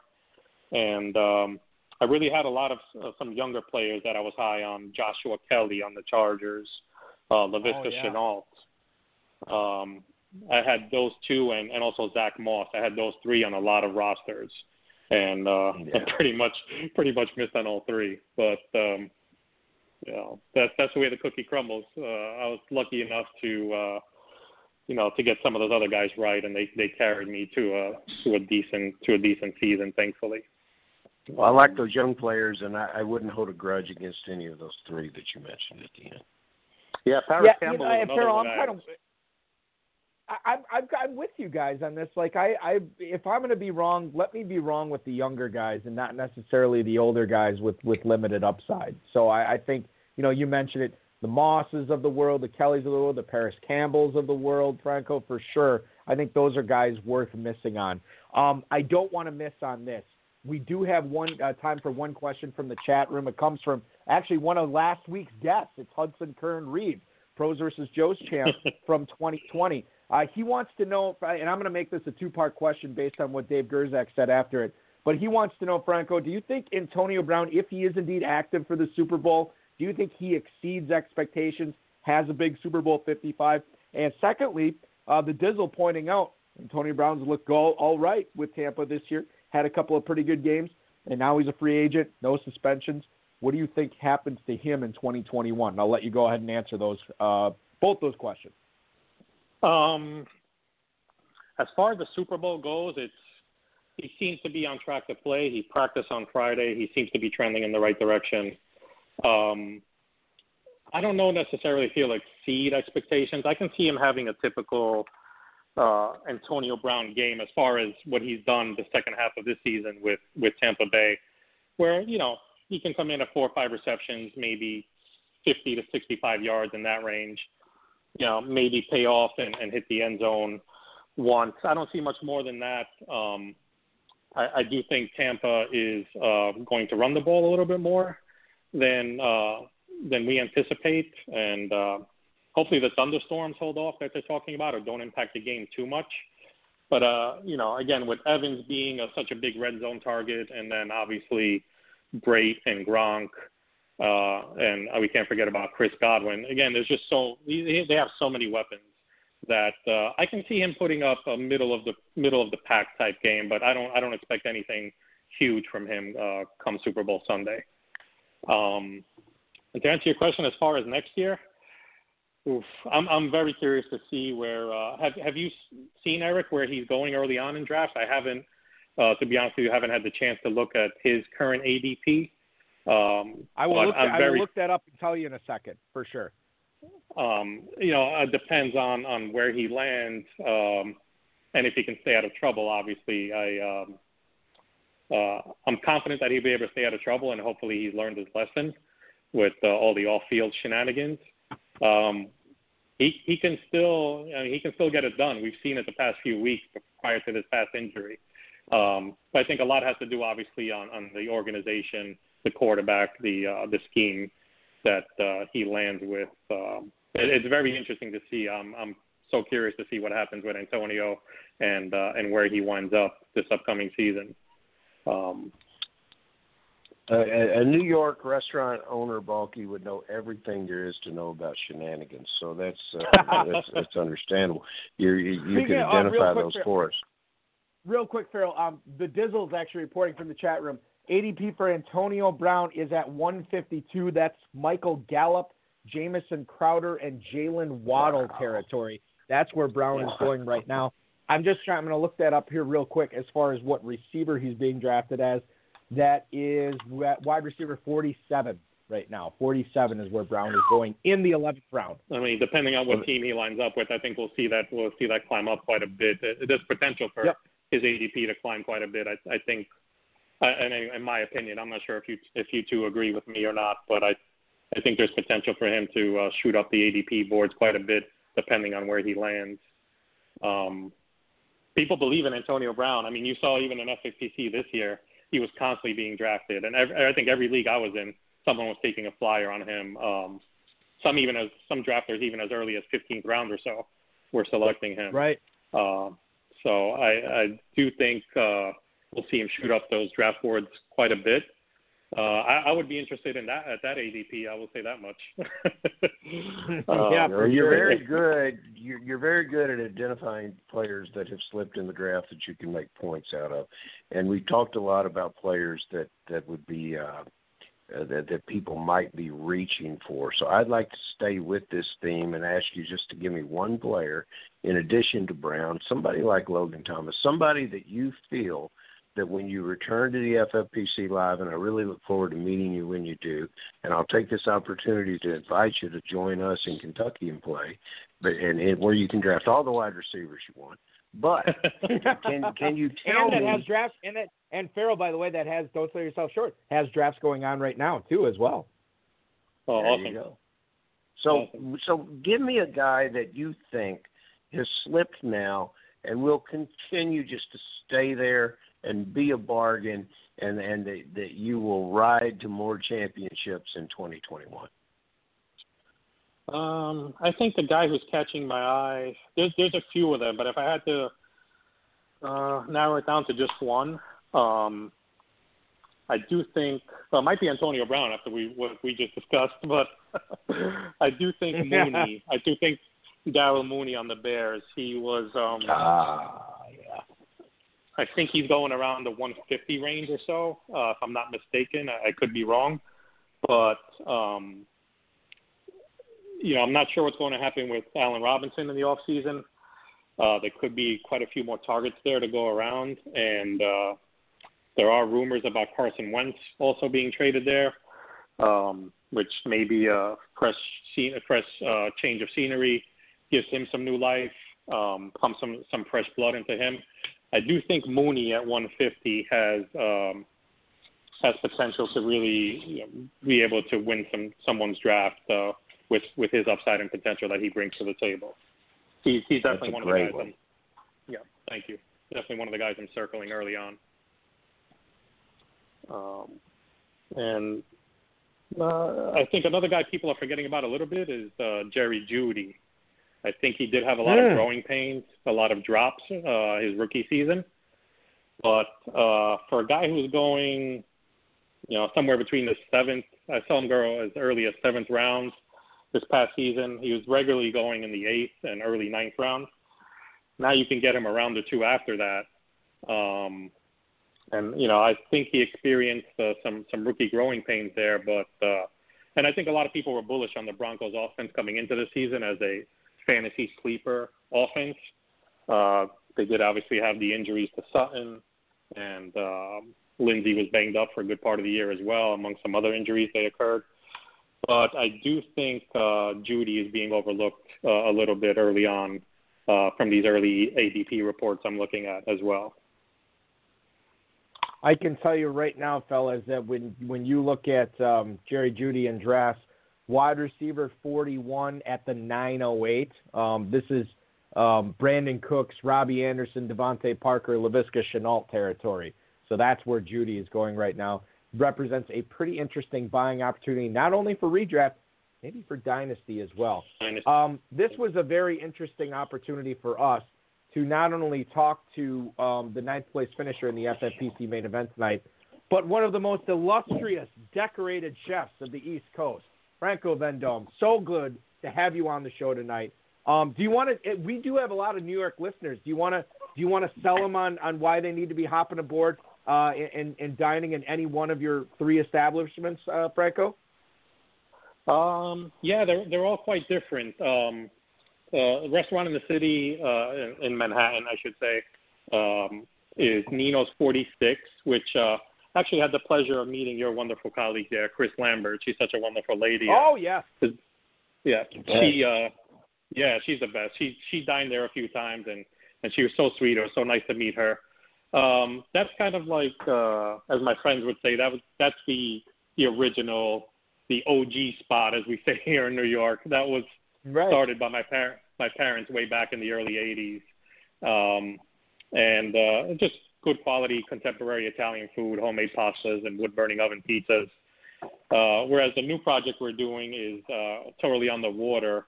And um, I really had a lot of uh, some younger players that I was high on. Joshua Kelley on the Chargers, uh, Laviska Oh, yeah. Shenault. Um, I had those two, and, and also Zach Moss. I had those three on a lot of rosters, and uh, Yeah. Pretty much pretty much missed on all three. But um, you know, that's that's the way the cookie crumbles. Uh, I was lucky enough to uh, you know to get some of those other guys right, and they they carried me to a to a decent to a decent season, thankfully. Well, I like those young players, and I, I wouldn't hold a grudge against any of those three that you mentioned at the end. Yeah, Paris yeah, Campbell you know, was another Ferrell, one I'm I- kind of. I, I'm I'm I'm with you guys on this. Like I, I if I'm going to be wrong, let me be wrong with the younger guys and not necessarily the older guys with with limited upside. So I, I think you know you mentioned it, the Mosses of the world, the Kellys of the world, the Parris Campbells of the world, Franco for sure. I think those are guys worth missing on. Um, I don't want to miss on this. We do have one uh, time for one question from the chat room. It comes from actually one of last week's guests. It's Hudson Kern Reed, Pros versus Joe's champ from 2020. Uh, he wants to know, and I'm going to make this a two-part question based on what Dave Gerzak said after it. But he wants to know, Franco, do you think Antonio Brown, if he is indeed active for the Super Bowl, do you think he exceeds expectations, has a big Super Bowl 55? And secondly, uh, the Dizzle pointing out Antonio Brown's looked all, all right with Tampa this year, had a couple of pretty good games, and now he's a free agent, no suspensions. What do you think happens to him in 2021? I'll let you go ahead and answer those, uh, both those questions. Um, as far as the Super Bowl goes, it's he seems to be on track to play. He practiced on Friday. He seems to be trending in the right direction. Um, I don't know necessarily if he'll exceed expectations. I can see him having a typical uh, Antonio Brown game as far as what he's done the second half of this season with with Tampa Bay, where you know he can come in at four or five receptions, maybe 50 to 65 yards in that range. You know, maybe pay off and, and hit the end zone once. I don't see much more than that. Um, I, I do think Tampa is uh, going to run the ball a little bit more than uh, than we anticipate, and uh, hopefully the thunderstorms hold off that they're talking about or don't impact the game too much. But uh, you know, again, with Evans being a, such a big red zone target, and then obviously Brate and Gronk, uh, and we can't forget about Chris Godwin. Again, there's just so they have so many weapons that uh, I can see him putting up a middle of the middle of the pack type game, but I don't I don't expect anything huge from him uh, come Super Bowl Sunday. Um, and to answer your question, as far as next year, oof, I'm I'm very curious to see where uh, have have you seen Eric where he's going early on in drafts? I haven't. Uh, to be honest with you, haven't had the chance to look at his current ADP. Um, I will look. I will look that up and tell you in a second for sure. Um, you know, it depends on on where he lands, um, and if he can stay out of trouble. Obviously, I um, uh, I'm confident that he'll be able to stay out of trouble, and hopefully he's learned his lesson with uh, all the off-field shenanigans. Um, he he can still I mean, he can still get it done. We've seen it the past few weeks prior to this past injury. Um, but I think a lot has to do obviously on, on the organization, the quarterback, the uh, the scheme that uh, he lands with. Um, it, it's very interesting to see. Um, I'm so curious to see what happens with Antonio and uh, and where he winds up this upcoming season. Um, a, a New York restaurant owner, Balky, would know everything there is to know about shenanigans. So that's uh, that's, that's understandable. you you, you can uh, identify uh, those for us. Real quick, Ferrell. Um, the Dizzle's actually reporting from the chat room. ADP for Antonio Brown is at 152. That's Michael Gallup, Jamison Crowder, and Jaylen Waddle territory. That's where Brown is going right now. I'm just trying. I'm going to look that up here real quick as far as what receiver he's being drafted as. That is wide receiver 47 right now. 47 is where Brown is going in the 11th round. I mean, depending on what team he lines up with, I think we'll see that we'll see that climb up quite a bit. There's potential for yep. his ADP to climb quite a bit. I, I think uh, and in my opinion, I'm not sure if you if you two agree with me or not, but I I think there's potential for him to uh, shoot up the ADP boards quite a bit depending on where he lands. Um, people believe in Antonio Brown. I mean, you saw even in FFPC this year, he was constantly being drafted, and every, I think every league I was in, someone was taking a flyer on him. Um, some even as some drafters even as early as 15th round or so were selecting him. Right. Uh, so I, I do think. Uh, we'll see him shoot up those draft boards quite a bit. Uh, I, I would be interested in that at that ADP. I will say that much. uh, yeah, you're, you're very good. You're, you're very good at identifying players that have slipped in the draft that you can make points out of. And we talked a lot about players that that would be uh, uh, that that people might be reaching for. So I'd like to stay with this theme and ask you just to give me one player in addition to Brown, somebody like Logan Thomas, somebody that you feel that when you return to the FFPC Live, and I really look forward to meeting you when you do, and I'll take this opportunity to invite you to join us in Kentucky and play, but and, and where you can draft all the wide receivers you want. But can can you tell and that me? has drafts in it and Ferrell, by the way, that has don't sell yourself short has drafts going on right now too as well. Oh, there awesome. You go. So awesome. so give me a guy that you think has slipped now and will continue just to stay there and be a bargain, and and that, that you will ride to more championships in 2021? Um, I think the guy who's catching my eye. There's there's a few of them, but if I had to uh, narrow it down to just one, Um, I do think well, it might be Antonio Brown after we what we just discussed, but I do think Mooney. I do think Darnell Mooney on the Bears. He was. um Ah, yeah. I think he's going around the 150 range or so, uh, if I'm not mistaken. I, I could be wrong, but um, you know, I'm not sure what's going to happen with Allen Robinson in the off season. Uh, there could be quite a few more targets there to go around, and uh, there are rumors about Carson Wentz also being traded there, um, which may be a fresh, scene, a fresh uh, change of scenery, gives him some new life, um, pumps some some fresh blood into him. I do think Mooney at 150 has um, has potential to really you know, be able to win some someone's draft uh, with with his upside and potential that he brings to the table. He's he's definitely one of the guys. one. I'm, yeah, thank you. Definitely one of the guys I'm circling early on. Um, and uh, I think another guy people are forgetting about a little bit is uh, Jerry Jeudy. I think he did have a lot Hmm. of growing pains, a lot of drops uh, his rookie season. But uh, for a guy who's going, you know, somewhere between the seventh, I saw him go as early as seventh round this past season. He was regularly going in the eighth and early ninth round. Now you can get him around the two after that. Um, and you know, I think he experienced uh, some some rookie growing pains there, but uh, and I think a lot of people were bullish on the Broncos offense coming into the season as a fantasy sleeper offense. Uh, they did obviously have the injuries to Sutton, and um, Lindsey was banged up for a good part of the year as well, among some other injuries that occurred. But I do think uh, Jeudy is being overlooked uh, a little bit early on uh, from these early ADP reports I'm looking at as well. I can tell you right now, fellas, that when when you look at um, Jerry Jeudy and drafts, wide receiver 41 at the 908. Um, this is um, Brandin Cooks, Robbie Anderson, DeVante Parker, Laviska Shenault territory. So that's where Jeudy is going right now. Represents a pretty interesting buying opportunity, not only for redraft, maybe for dynasty as well. Um, this was a very interesting opportunity for us to not only talk to um, the ninth place finisher in the FFPC main event tonight, but one of the most illustrious, decorated chefs of the East Coast, Franco Vendome. So good to have you on the show tonight. Um, do you want to? We do have a lot of New York listeners. Do you want to? Do you want to sell them on on why they need to be hopping aboard uh, and, and dining in any one of your three establishments, uh, Franco? Um, yeah, they're they're all quite different. Um, uh, restaurant in the city uh, in, in Manhattan, I should say, um, is Nino's 46, which uh, actually had the pleasure of meeting your wonderful colleague there, Chris Lambert. She's such a wonderful lady. Oh yes. Yeah, she uh yeah, she's the best. She she dined there a few times and and she was so sweet. It was so nice to meet her. Um that's kind of like uh as my friends would say that was that's the the original the OG spot as we say here in New York. That was Right. started by my parent my parents way back in the early 80s. Um and uh just good quality contemporary Italian food, homemade pastas and wood burning oven pizzas. Uh, whereas the new project we're doing is uh, totally on the water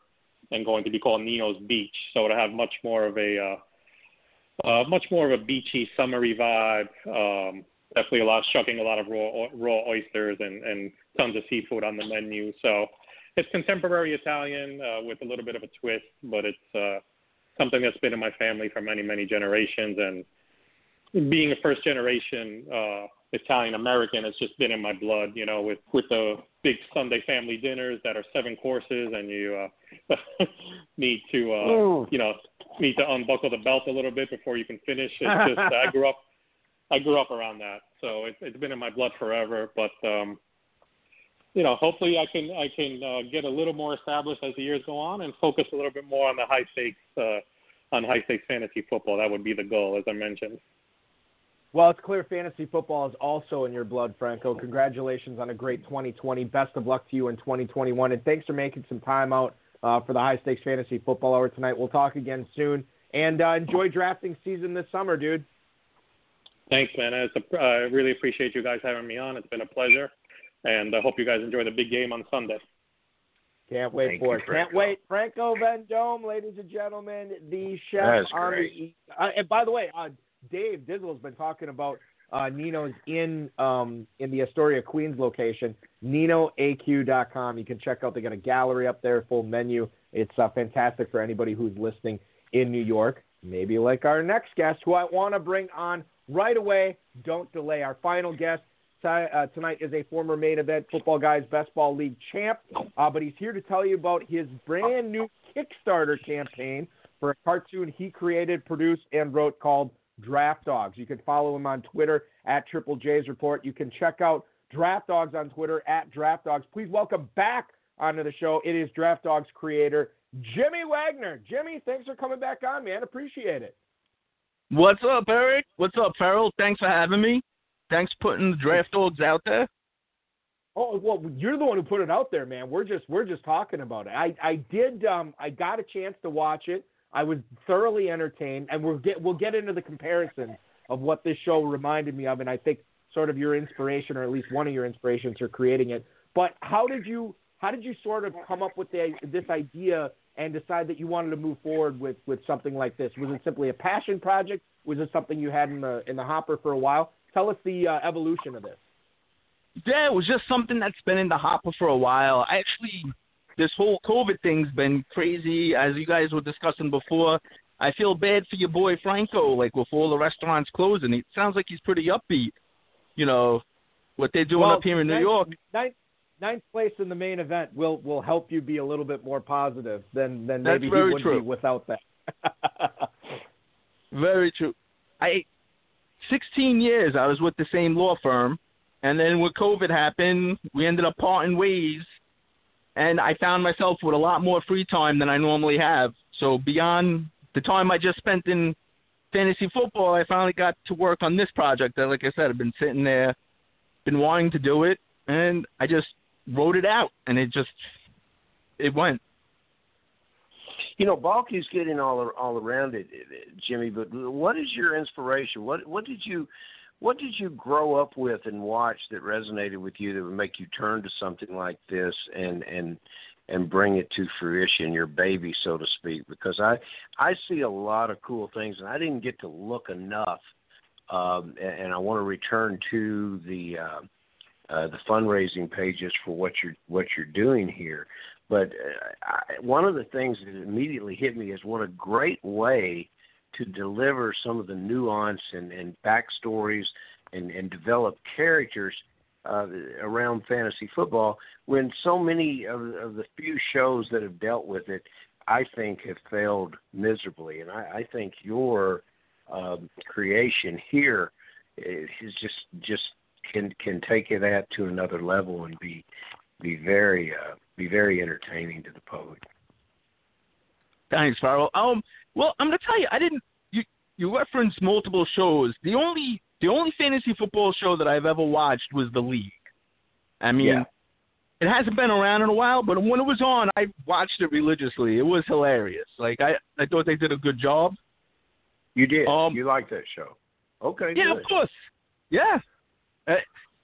and going to be called Nino's Beach. So it'll have much more of a uh, uh, much more of a beachy, summery vibe. Um, definitely a lot, shucking a lot of raw raw oysters and, and tons of seafood on the menu. So it's contemporary Italian uh, with a little bit of a twist, but it's uh, something that's been in my family for many many generations. And being a first generation uh, Italian American, it's just been in my blood. You know, with with the big Sunday family dinners that are seven courses, and you uh, need to uh, Ooh. you know need to unbuckle the belt a little bit before you can finish. It's just I grew up I grew up around that, so it's it's been in my blood forever. But um, you know, hopefully I can I can uh, get a little more established as the years go on and focus a little bit more on the high stakes uh, on high stakes fantasy football. That would be the goal, as I mentioned. Well, it's clear fantasy football is also in your blood, Franco. Congratulations on a great 2020. Best of luck to you in 2021. And thanks for making some time out uh, for the high stakes fantasy football hour tonight. We'll talk again soon. And uh, enjoy drafting season this summer, dude. Thanks, man. I a, I really appreciate you guys having me on. It's been a pleasure, and I hope you guys enjoy the big game on Sunday. Can't wait Thank for you, it. Can't Franco. wait. Franco Vendome, ladies and gentlemen, the chef That is on great. the. Uh, and by the way, uh, Dave Dizzle's been talking about Uh, Nino's in um, in the Astoria, Queens location. NinoAQ.com. You can check out. They got a gallery up there, full menu. It's uh, fantastic for anybody who's listening in New York. Maybe like our next guest, who I want to bring on right away. Don't delay. Our final guest uh, tonight is a former main event Footballguys Best Ball League champ, uh, but he's here to tell you about his brand new Kickstarter campaign for a cartoon he created, produced, and wrote called Draft Dawgs. You can follow him on Twitter at Triple J's Report. You can check out Draft Dawgs on Twitter at Draft Dawgs. Please welcome back onto the show. It is Draft Dawgs creator Jimmy Wagner. Jimmy, thanks for coming back on, man. Appreciate it. What's up, Eric? What's up, Ferrell? Thanks for having me. Thanks for putting the Draft Dawgs out there. Oh well, you're the one who put it out there, man. We're just we're just talking about it. I I did um I got a chance to watch it. I was thoroughly entertained, and we'll get we'll get into the comparison of what this show reminded me of, and I think sort of your inspiration, or at least one of your inspirations, for creating it. But how did you how did you sort of come up with the, this idea and decide that you wanted to move forward with, with something like this? Was it simply a passion project? Was it something you had in the in the hopper for a while? Tell us the uh, evolution of this. Yeah, it was just something that's been in the hopper for a while. I actually, this whole COVID thing's been crazy, as you guys were discussing before. I feel bad for your boy Franco, like with all the restaurants closing. It sounds like he's pretty upbeat. You know, what they're doing well, up here in ninth, New York. Ninth, ninth place in the main event will will help you be a little bit more positive than than maybe That's he would true. be without that. very true. I 16 years I was with the same law firm, and then when COVID happened, we ended up parting ways, and I found myself with a lot more free time than I normally have. So beyond the time I just spent in fantasy football, I finally got to work on this project that, like I said, I've been sitting there, been wanting to do it, and I just wrote it out, and it just it went. You know, Balky's getting all all around it, Jimmy. But what is your inspiration? What what did you what did you grow up with and watch that resonated with you that would make you turn to something like this and and and bring it to fruition, your baby, so to speak? Because I I see a lot of cool things, and I didn't get to look enough. Um, and, and I want to return to the uh, uh, the fundraising pages for what you're what you're doing here. But uh, I, one of the things that immediately hit me is what a great way to deliver some of the nuance and, and backstories and, and develop characters uh, around fantasy football when so many of, of the few shows that have dealt with it, I think, have failed miserably. And I, I think your um, creation here is just just can can take that to another level and be be very uh, be very entertaining to the public. Thanks, Ferrell. Um, well, I'm gonna tell you, I didn't. You you referenced multiple shows. The only the only fantasy football show that I've ever watched was The League. I mean, Yeah. it hasn't been around in a while, but when it was on, I watched it religiously. It was hilarious. Like I I thought they did a good job. You did. Um, you liked that show. Okay. Yeah, good. of course. Yeah. Uh,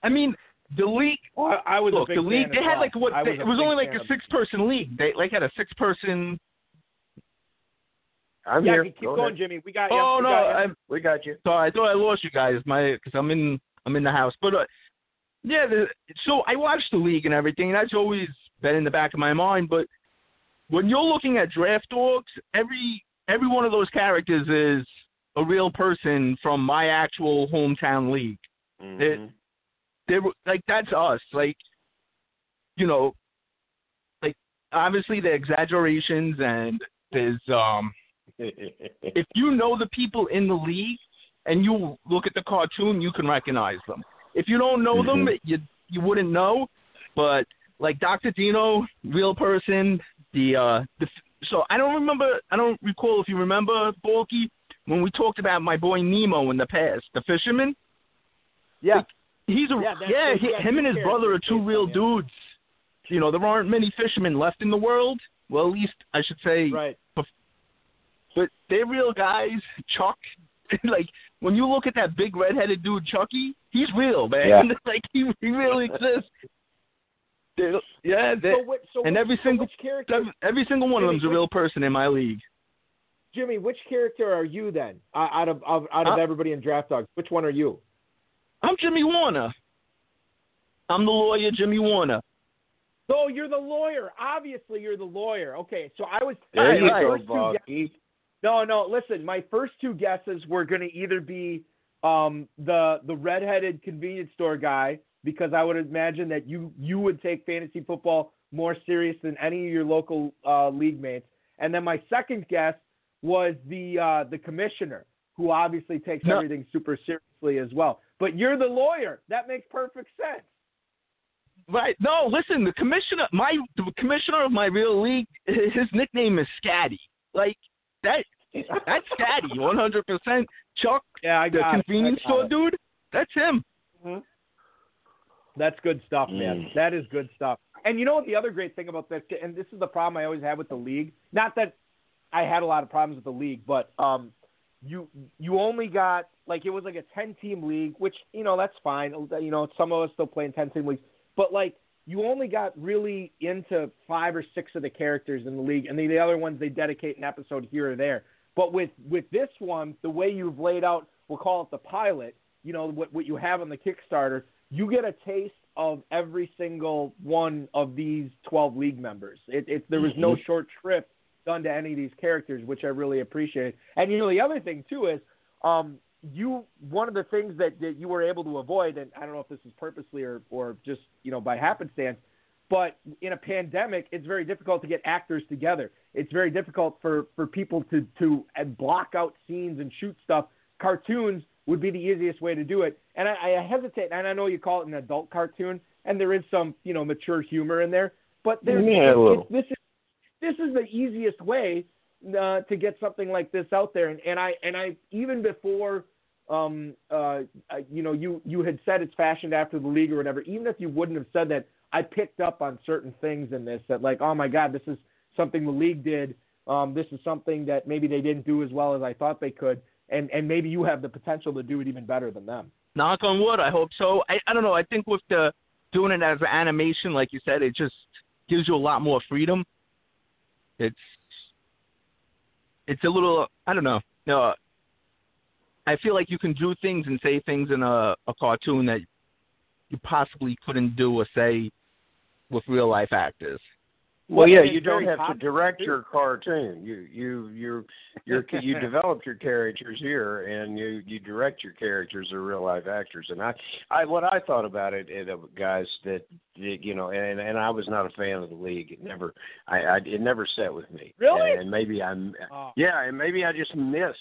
I mean, the league. Well, I, I was Look, a big the league. fan They had like what? They, was it was only like a six-person league. They like had a six-person. I'm Yeah, here. keep Go going, ahead. Jimmy. We got you. Oh we no! got you. I'm We got you. sorry. I thought I lost you guys. My because I'm in I'm in the house. But uh, yeah, the, so I watched the league and everything. And that's always been in the back of my mind. But when you're looking at draft dawgs, every every one of those characters is a real person from my actual hometown league. Mhm. they were like that's us like you know like obviously the exaggerations and there's um if you know the people in the league and you look at the cartoon you can recognize them if you don't know them you you wouldn't know but like dr dino real person the uh the so i don't remember i don't recall if you remember balky when we talked about my boy nemo in the past the fisherman yeah. He's a Yeah, yeah. he, him and his brother are two real him. dudes. You know, there aren't many fishermen left in the world. Well, at least I should say. Right. But they're real guys. Chuck, like when you look at that big redheaded dude, Chucky, he's real, man. Yeah. like he, he really exists. They- yeah, they, So, which, so and which, every so single which character, every, every single one of Jimmy, them's a real person in my league. Jimmy, which character are you then? Uh, out of, of out of Uh, everybody in Draft Dawgs, which one are you? I'm Jimmy Warner. I'm the lawyer, Jimmy Warner. So you're the lawyer. Obviously, you're the lawyer. Okay, so I was. There you my go, first two guess- Balky. No, no. Listen, my first two guesses were going to either be um, the the redheaded convenience store guy because I would imagine that you you would take fantasy football more serious than any of your local uh, league mates. And then my second guess was the uh, the commissioner who obviously takes No. everything super seriously as well. But you're the lawyer. That makes perfect sense. Right. No, listen, the commissioner my the commissioner of my real league his nickname is Scatty. Like that that's Scatty, one hundred percent. Chuck, Yeah, I the got it. convenience got store it. dude, that's him. That's good stuff, man. Mm. That is good stuff. And you know what the other great thing about this, and this is the problem I always had with the league. Not that I had a lot of problems with the league, but um, you you only got like it was like a ten team league, which you know that's fine. You know some of us still play in ten team leagues, but like you only got really into five or six of the characters in the league, and the, the other ones they dedicate an episode here or there. But with with this one, the way you've laid out, we'll call it the pilot. You know what what you have on the Kickstarter, you get a taste of every single one of these 12 league members. It, it there was no short trip done to any of these characters, which I really appreciate. And you know the other thing too is, um, you one of the things that, that you were able to avoid, and I don't know if this is purposely or or just you know by happenstance, but in a pandemic, it's very difficult to get actors together. It's very difficult for for people to to uh, block out scenes and shoot stuff. Cartoons would be the easiest way to do it. And I, I hesitate, and I know you call it an adult cartoon, and there is some you know mature humor in there, but there's Yeah, this is this is the easiest way uh, to get something like this out there. And, and I and I even before um uh you know you you had said it's fashioned after the league or whatever. Even if you wouldn't have said that, I picked up on certain things in this that like oh my god this is something the league did. Um, this is something that maybe they didn't do as well as I thought they could, and and maybe you have the potential to do it even better than them. Knock on wood, I hope so. I, I don't know. I think with the doing it as an animation, like you said, it just gives you a lot more freedom. It's it's a little I don't know. No, I feel like you can do things and say things in a, a cartoon that you possibly couldn't do or say with real life actors. Well, yeah, you don't very have to direct your cartoon. You you you you're, you developed your characters here, and you you direct your characters are real life actors. And I, I what I thought about it, it uh, guys, that, that you know, and and I was not a fan of the league. It never, I, I it never set with me. Really? And, and maybe I'm, Oh. yeah, and maybe I just missed,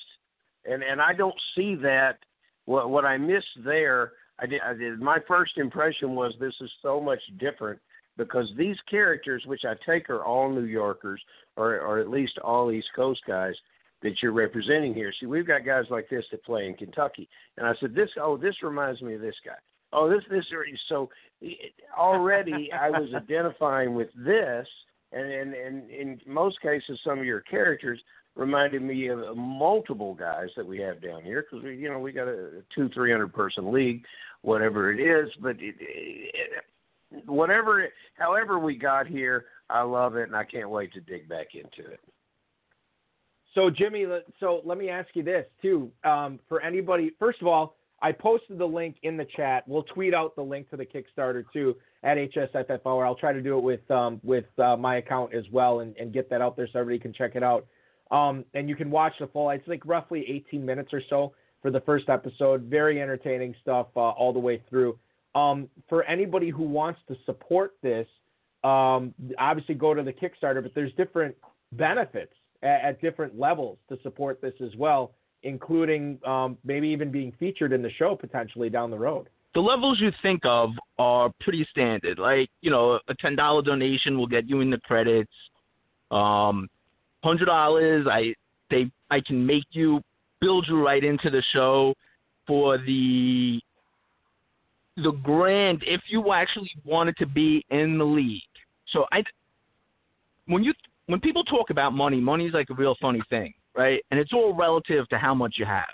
and and I don't see that. What what I missed there, I did. I did my first impression was this is so much different because these characters, which I take are all New Yorkers or or at least all East Coast guys that you're representing here. See, we've got guys like this that play in Kentucky, and I said this. Oh, this reminds me of this guy. Oh, this this so already I was identifying with this, and and and in most cases, some of your characters reminded me of multiple guys that we have down here because we you know we got a two three hundred person league, whatever it is, but it, it, whatever, however we got here, I love it, and I can't wait to dig back into it. So Jimmy, so let me ask you this too. Um, for anybody, first of all, I posted the link in the chat. We'll tweet out the link to the Kickstarter too at HSFFO, or I'll try to do it with um, with uh, my account as well and, and get that out there so everybody can check it out. Um, and you can watch the full. It's like roughly 18 minutes or so for the first episode. Very entertaining stuff uh, all the way through. Um, for anybody who wants to support this, um, obviously go to the Kickstarter, but there's different benefits at, at different levels to support this as well, including um, maybe even being featured in the show potentially down the road. the levels you think of are pretty standard. Like, you know, a ten dollar donation will get you in the credits. Um, hundred dollars, I they I can make you build you right into the show for the the grand if you actually wanted to be in the league. So I when you when people talk about money, money is like a real funny thing, right? And it's all relative to how much you have.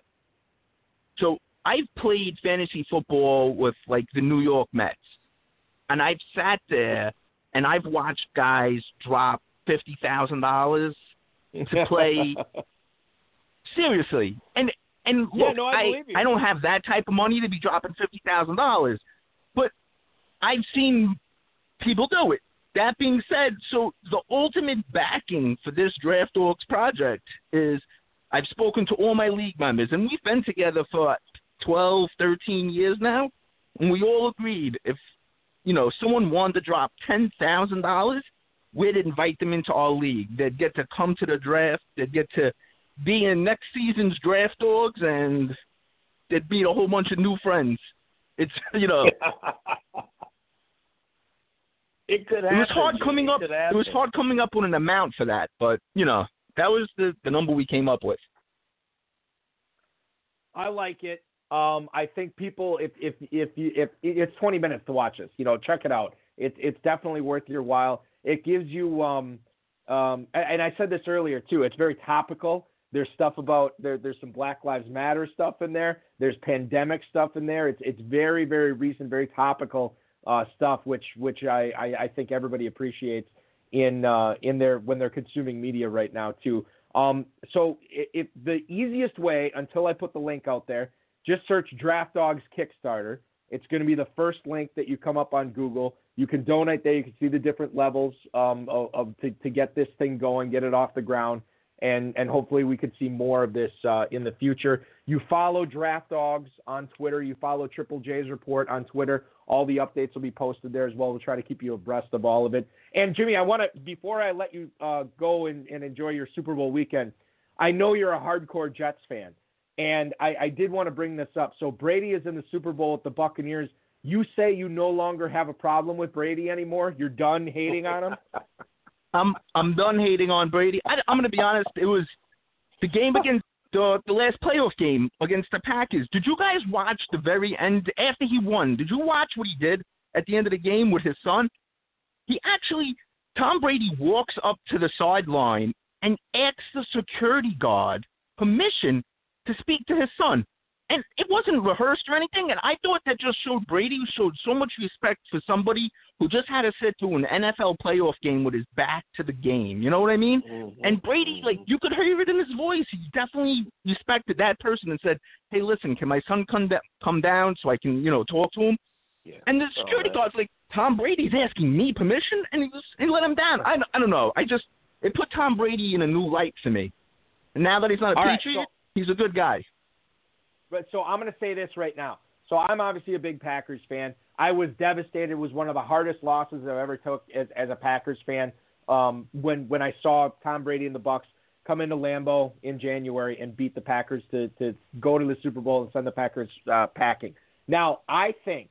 So I've played fantasy football with like the New York Mets, and I've sat there and I've watched guys drop fifty thousand dollars to play seriously, and And look, Yeah, no, I I. I don't have that type of money to be dropping fifty thousand dollars, but I've seen people do it. That being said, so the ultimate backing for this Draft Dawgs project is I've spoken to all my league members, and we've been together for 12, 13 years now, and we all agreed if you know someone wanted to drop ten thousand dollars, we'd invite them into our league. They'd get to come to the draft. They'd get to be in next season's draft dawgs, and they'd meet a whole bunch of new friends. It's you know it could it was hard coming It up. It was hard coming up with an amount for that, but you know that was the the number we came up with. I like it. Um, I think people, if if if you if it's 20 minutes to watch this, you know, check it out. It's it's definitely worth your while. It gives you, um, um, and I said this earlier too. It's very topical. There's stuff about there. There's some Black Lives Matter stuff in there. There's pandemic stuff in there. It's it's very very recent, very topical uh, stuff, which which I, I I think everybody appreciates in uh, in their when they're consuming media right now too. Um, so if, the easiest way until I put the link out there, just search Draft Dawgs Kickstarter. It's going to be the first link that you come up on Google. You can donate there. You can see the different levels um, of, of to, to get this thing going, get it off the ground, and and hopefully we could see more of this uh, in the future. You follow Draft Dawgs on Twitter. You follow Triple J's Report on Twitter. All the updates will be posted there as well. We'll try to keep you abreast of all of it. And Jimmy, I want to before I let you uh, go and, and enjoy your Super Bowl weekend. I know you're a hardcore Jets fan, and I, I did want to bring this up. So Brady is in the Super Bowl with the Buccaneers. You say you no longer have a problem with Brady anymore. You're done hating on him. I'm I'm done hating on Brady. I, I'm going to be honest. It was the game against the the last playoff game against the Packers. Did you guys watch the very end after he won? Did you watch what he did at the end of the game with his son? He actually Tom Brady walks up to the sideline and asks the security guard permission to speak to his son. And it wasn't rehearsed or anything. And I thought that just showed Brady showed so much respect for somebody who just had to sit through an NFL playoff game with his back to the game. You know what I mean? Mhm. And Brady, like you could hear it in his voice. He definitely respected that person and said, "Hey, listen, can my son come da- come down so I can, you know, talk to him?" Yeah. And the Oh, security that- guard's like, "Tom Brady's asking me permission," and he was he let him down. I I don't know. I just it put Tom Brady in a new light for me. And now that he's not a All right, Patriot, so- he's a good guy. But so I'm going to say this right now. So I'm obviously a big Packers fan. I was devastated. It was one of the hardest losses I've ever took as, as a Packers fan. Um, when when I saw Tom Brady and the Bucs come into Lambeau in January and beat the Packers to to go to the Super Bowl and send the Packers uh, packing. Now I think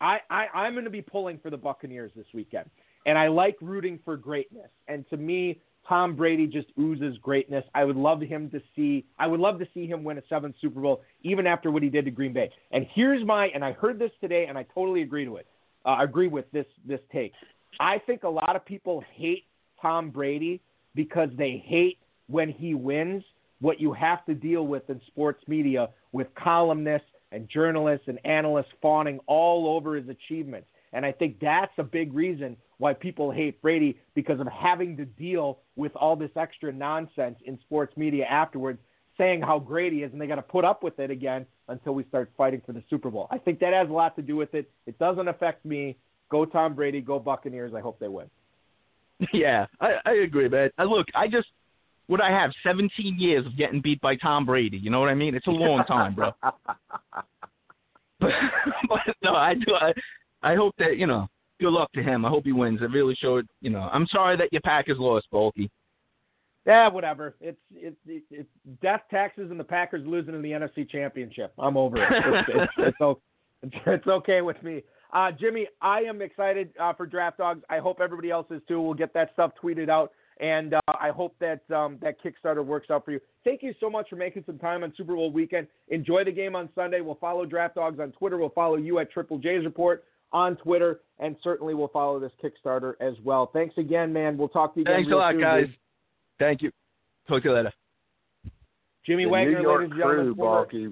I, I I'm going to be pulling for the Buccaneers this weekend, and I like rooting for greatness. And to me, Tom Brady just oozes greatness. I would love him to see. I would love to see him win a seventh Super Bowl, even after what he did to Green Bay. And here's my. And I heard this today, and I totally agree to it. Uh, agree with this this take. I think a lot of people hate Tom Brady because they hate when he wins what you have to deal with in sports media with columnists and journalists and analysts fawning all over his achievements. And I think that's a big reason why people hate Brady because of having to deal with all this extra nonsense in sports media afterwards, saying how great he is, and they got to put up with it again until we start fighting for the Super Bowl. I think that has a lot to do with it. It doesn't affect me. Go Tom Brady, go Buccaneers. I hope they win. Yeah, I, I agree, man. Uh, look, I just what I have 17 years of getting beat by Tom Brady. You know what I mean? It's a long time, bro. but, but no, I do. I, I hope that you know. Good luck to him. I hope he wins. It really showed. You know, I'm sorry that your Packers lost, Balky. Yeah, whatever. It's it's it's, it's death taxes and the Packers losing in the NFC Championship. I'm over it. It's it's, it's, it's, it's okay with me. Uh, Jimmy, I am excited uh, for Draft Dawgs. I hope everybody else is too. We'll get that stuff tweeted out, and uh, I hope that um, that Kickstarter works out for you. Thank you so much for making some time on Super Bowl weekend. Enjoy the game on Sunday. We'll follow Draft Dawgs on Twitter. We'll follow you at Triple J's Report on Twitter, and certainly we'll follow this Kickstarter as well. Thanks again, man. We'll talk to you again. Thanks a lot, soon, guys. dude. Thank you. Talk to you later. Jimmy the Wagner, New York ladies and crew, former- Balky.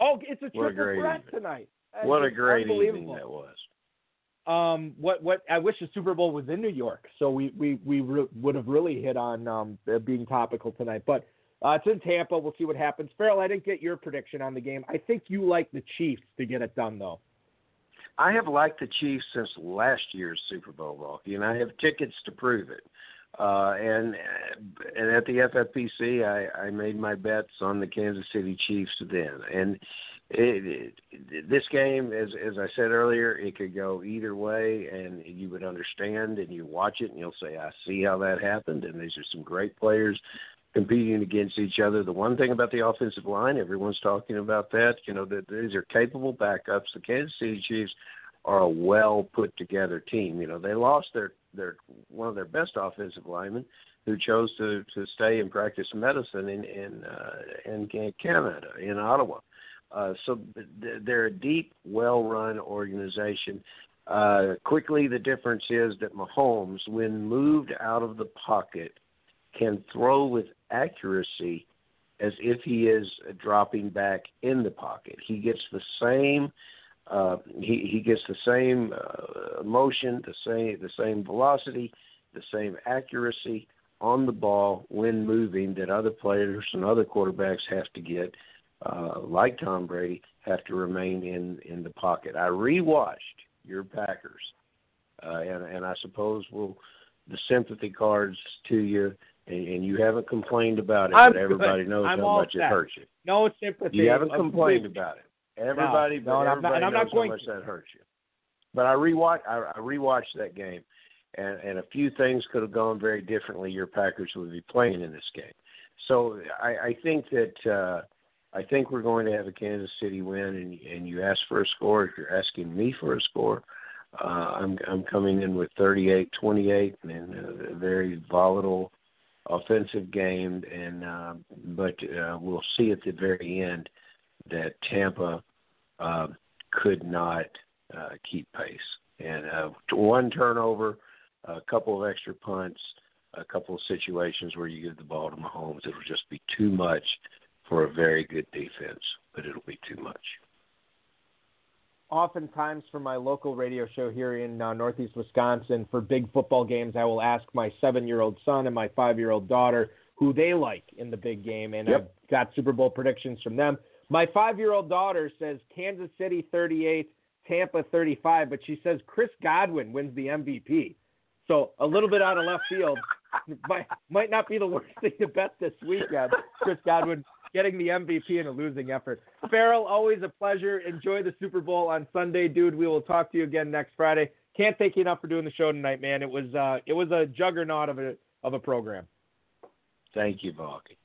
Oh, it's a What a triple great threat evening. tonight. What a great evening that was. Um, what what I wish the Super Bowl was in New York, so we we we re- would have really hit on um uh, being topical tonight. But Uh, it's in Tampa. We'll see what happens. Ferrell, I didn't get your prediction on the game. I think you like the Chiefs to get it done, though. I have liked the Chiefs since last year's Super Bowl, Balky, and I have tickets to prove it. Uh, and and at the FFPC, I, I made my bets on the Kansas City Chiefs then. And it, it, this game, as as I said earlier, it could go either way, and you would understand, and you watch it, and you'll say, "I see how that happened." And these are some great players competing against each other. The one thing about the offensive line, everyone's talking about that. You know that these are capable backups. The Kansas City Chiefs are a well put together team. You know they lost their their one of their best offensive linemen who chose to to stay and practice medicine in in uh, in Canada in Ottawa. Uh, so they're a deep, well-run organization. Uh, quickly, the difference is that Mahomes, when moved out of the pocket, can throw with accuracy as if he is dropping back in the pocket. He gets the same uh, he he gets the same uh, motion, the same the same velocity, the same accuracy on the ball when moving that other players and other quarterbacks have to get, uh, like Tom Brady, have to remain in in the pocket. I rewatched your Packers, uh, and and I suppose we'll the sympathy cards to you. And, and you haven't complained about it, I'm but everybody good. knows I'm how much set. it hurts you. No sympathy. You haven't complained about it. Everybody, No, no, but and I'm not- everybody I'm knows not going how much to. that hurts you. But I rewatch, I, I rewatched that game, and and a few things could have gone very differently. Your Packers would be playing in this game, so I, I think that uh, I think we're going to have a Kansas City win. And and you ask for a score. If you're asking me for a score, uh, I'm I'm coming in with 38-28 and a very volatile offensive game. And uh, but uh, we'll see at the very end that Tampa uh, could not uh, keep pace. And uh, one turnover, a couple of extra punts, a couple of situations where you give the ball to Mahomes, it'll just be too much for a very good defense, but it'll be too much. Oftentimes for my local radio show here in uh, Northeast Wisconsin for big football games, I will ask my seven-year-old son and my five-year-old daughter who they like in the big game, and Yep. I've got Super Bowl predictions from them. My five-year-old daughter says Kansas City 38, Tampa 35, but she says Chris Godwin wins the MVP. So a little bit out of left field might might not be the worst thing to bet this weekend. Chris Godwin getting the MVP in a losing effort. Ferrell, always a pleasure. Enjoy the Super Bowl on Sunday, dude. We will talk to you again next Friday. Can't thank you enough for doing the show tonight, man. It was uh, it was a juggernaut of a of a program. Thank you, Balky.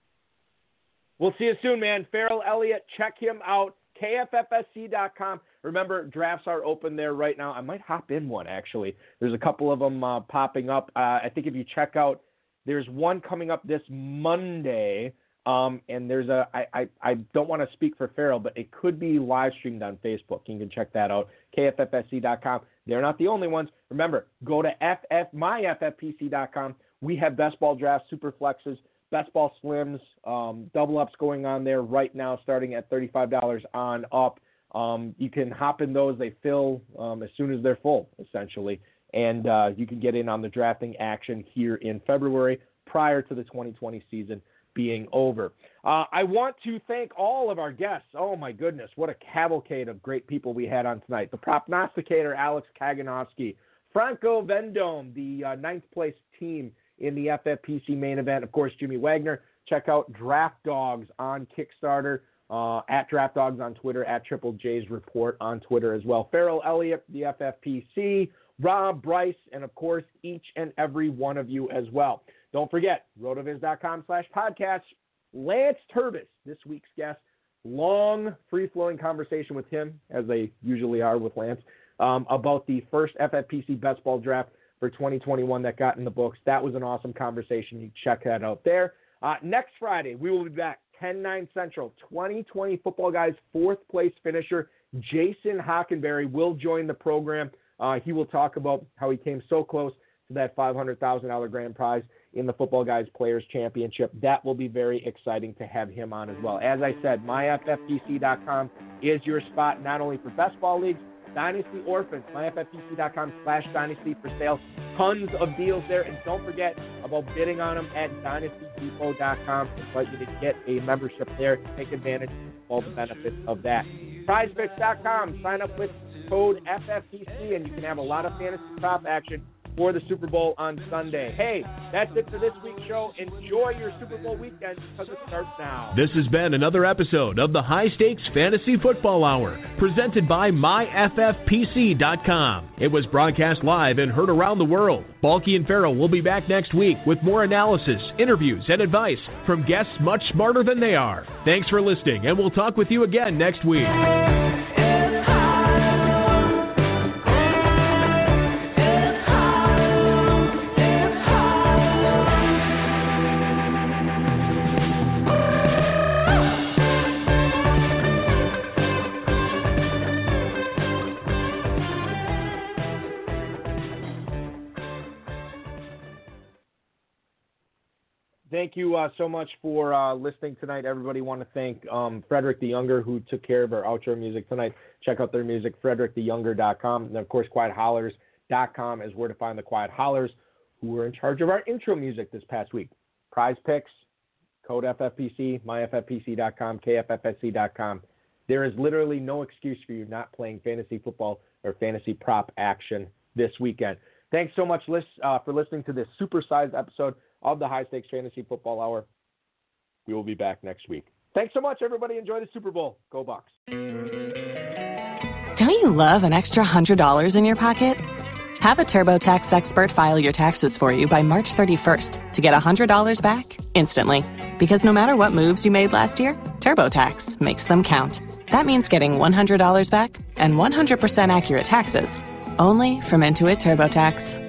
We'll see you soon, man. Ferrell Elliott, check him out. KFFSC.com. Remember, drafts are open there right now. I might hop in one, actually. There's a couple of them uh, popping up. Uh, I think if you check out, there's one coming up this Monday. Um, and there's a, I, I, I don't want to speak for Ferrell, but it could be live streamed on Facebook. You can check that out. KFFSC.com. They're not the only ones. Remember, go to FF, myffpc.com. We have best ball drafts, super flexes, best ball slims, um, double ups going on there right now, starting at $35 on up. Um, you can hop in those; they fill um, as soon as they're full, essentially, and uh, you can get in on the drafting action here in February prior to the 2020 season being over. Uh, I want to thank all of our guests. Oh my goodness, what a cavalcade of great people we had on tonight. The prognosticator Alex Kaganovsky, Franco Vendome, the uh, ninth place team in the FFPC main event. Of course, Jimmy Wagner. Check out Draft Dawgs on Kickstarter, uh, at Draft Dawgs on Twitter, at Triple J's Report on Twitter as well. Ferrell Elliott, the FFPC, Rob Bryce, and of course, each and every one of you as well. Don't forget, rotoviz.com slash podcast. Lance Turbis, this week's guest. Long, free flowing conversation with him, as they usually are with Lance, um, about the first FFPC best ball draft for 2021 that got in the books. That was an awesome conversation. You check that out there. Uh, next Friday, we will be back 10 9 Central. 2020 Footballguys fourth place finisher Jason Hockenberry will join the program. Uh, he will talk about how he came so close to that $500,000 grand prize in the Footballguys Players Championship. That will be very exciting to have him on as well. As I said, myffpc.com is your spot not only for best ball leagues, Dynasty Orphans, myffpc.com slash dynasty for sale. Tons of deals there. And don't forget about bidding on them at dynastydepot.com. Invite you to get a membership there. Take advantage of all the benefits of that. PrizePicks.com. Sign up with code FFPC and you can have a lot of fantasy prop action for the Super Bowl on Sunday. Hey, that's it for this week's show. Enjoy your Super Bowl weekend because it starts now. This has been another episode of the High Stakes Fantasy Football Hour, presented by MyFFPC.com. It was broadcast live and heard around the world. Balky and Ferrell will be back next week with more analysis, interviews, and advice from guests much smarter than they are. Thanks for listening, and we'll talk with you again next week. Thank you uh, so much for uh, listening tonight, everybody. Want to thank um, Frederick the Younger who took care of our outro music tonight. Check out their music, fredericktheyounger.com. And of course, quiethollers.com is where to find the Quiet Hollers who were in charge of our intro music this past week. Prize picks, code FFPC, myffpc.com, kffsc.com. There is literally no excuse for you not playing fantasy football or fantasy prop action this weekend. Thanks so much uh, for listening to this supersized episode of the High Stakes Fantasy Football Hour. We will be back next week. Thanks so much, everybody. Enjoy the Super Bowl. Go Bucs. Don't you love an extra $100 in your pocket? Have a TurboTax expert file your taxes for you by March 31st to get $100 back instantly. Because no matter what moves you made last year, TurboTax makes them count. That means getting $100 back and 100% accurate taxes only from Intuit TurboTax.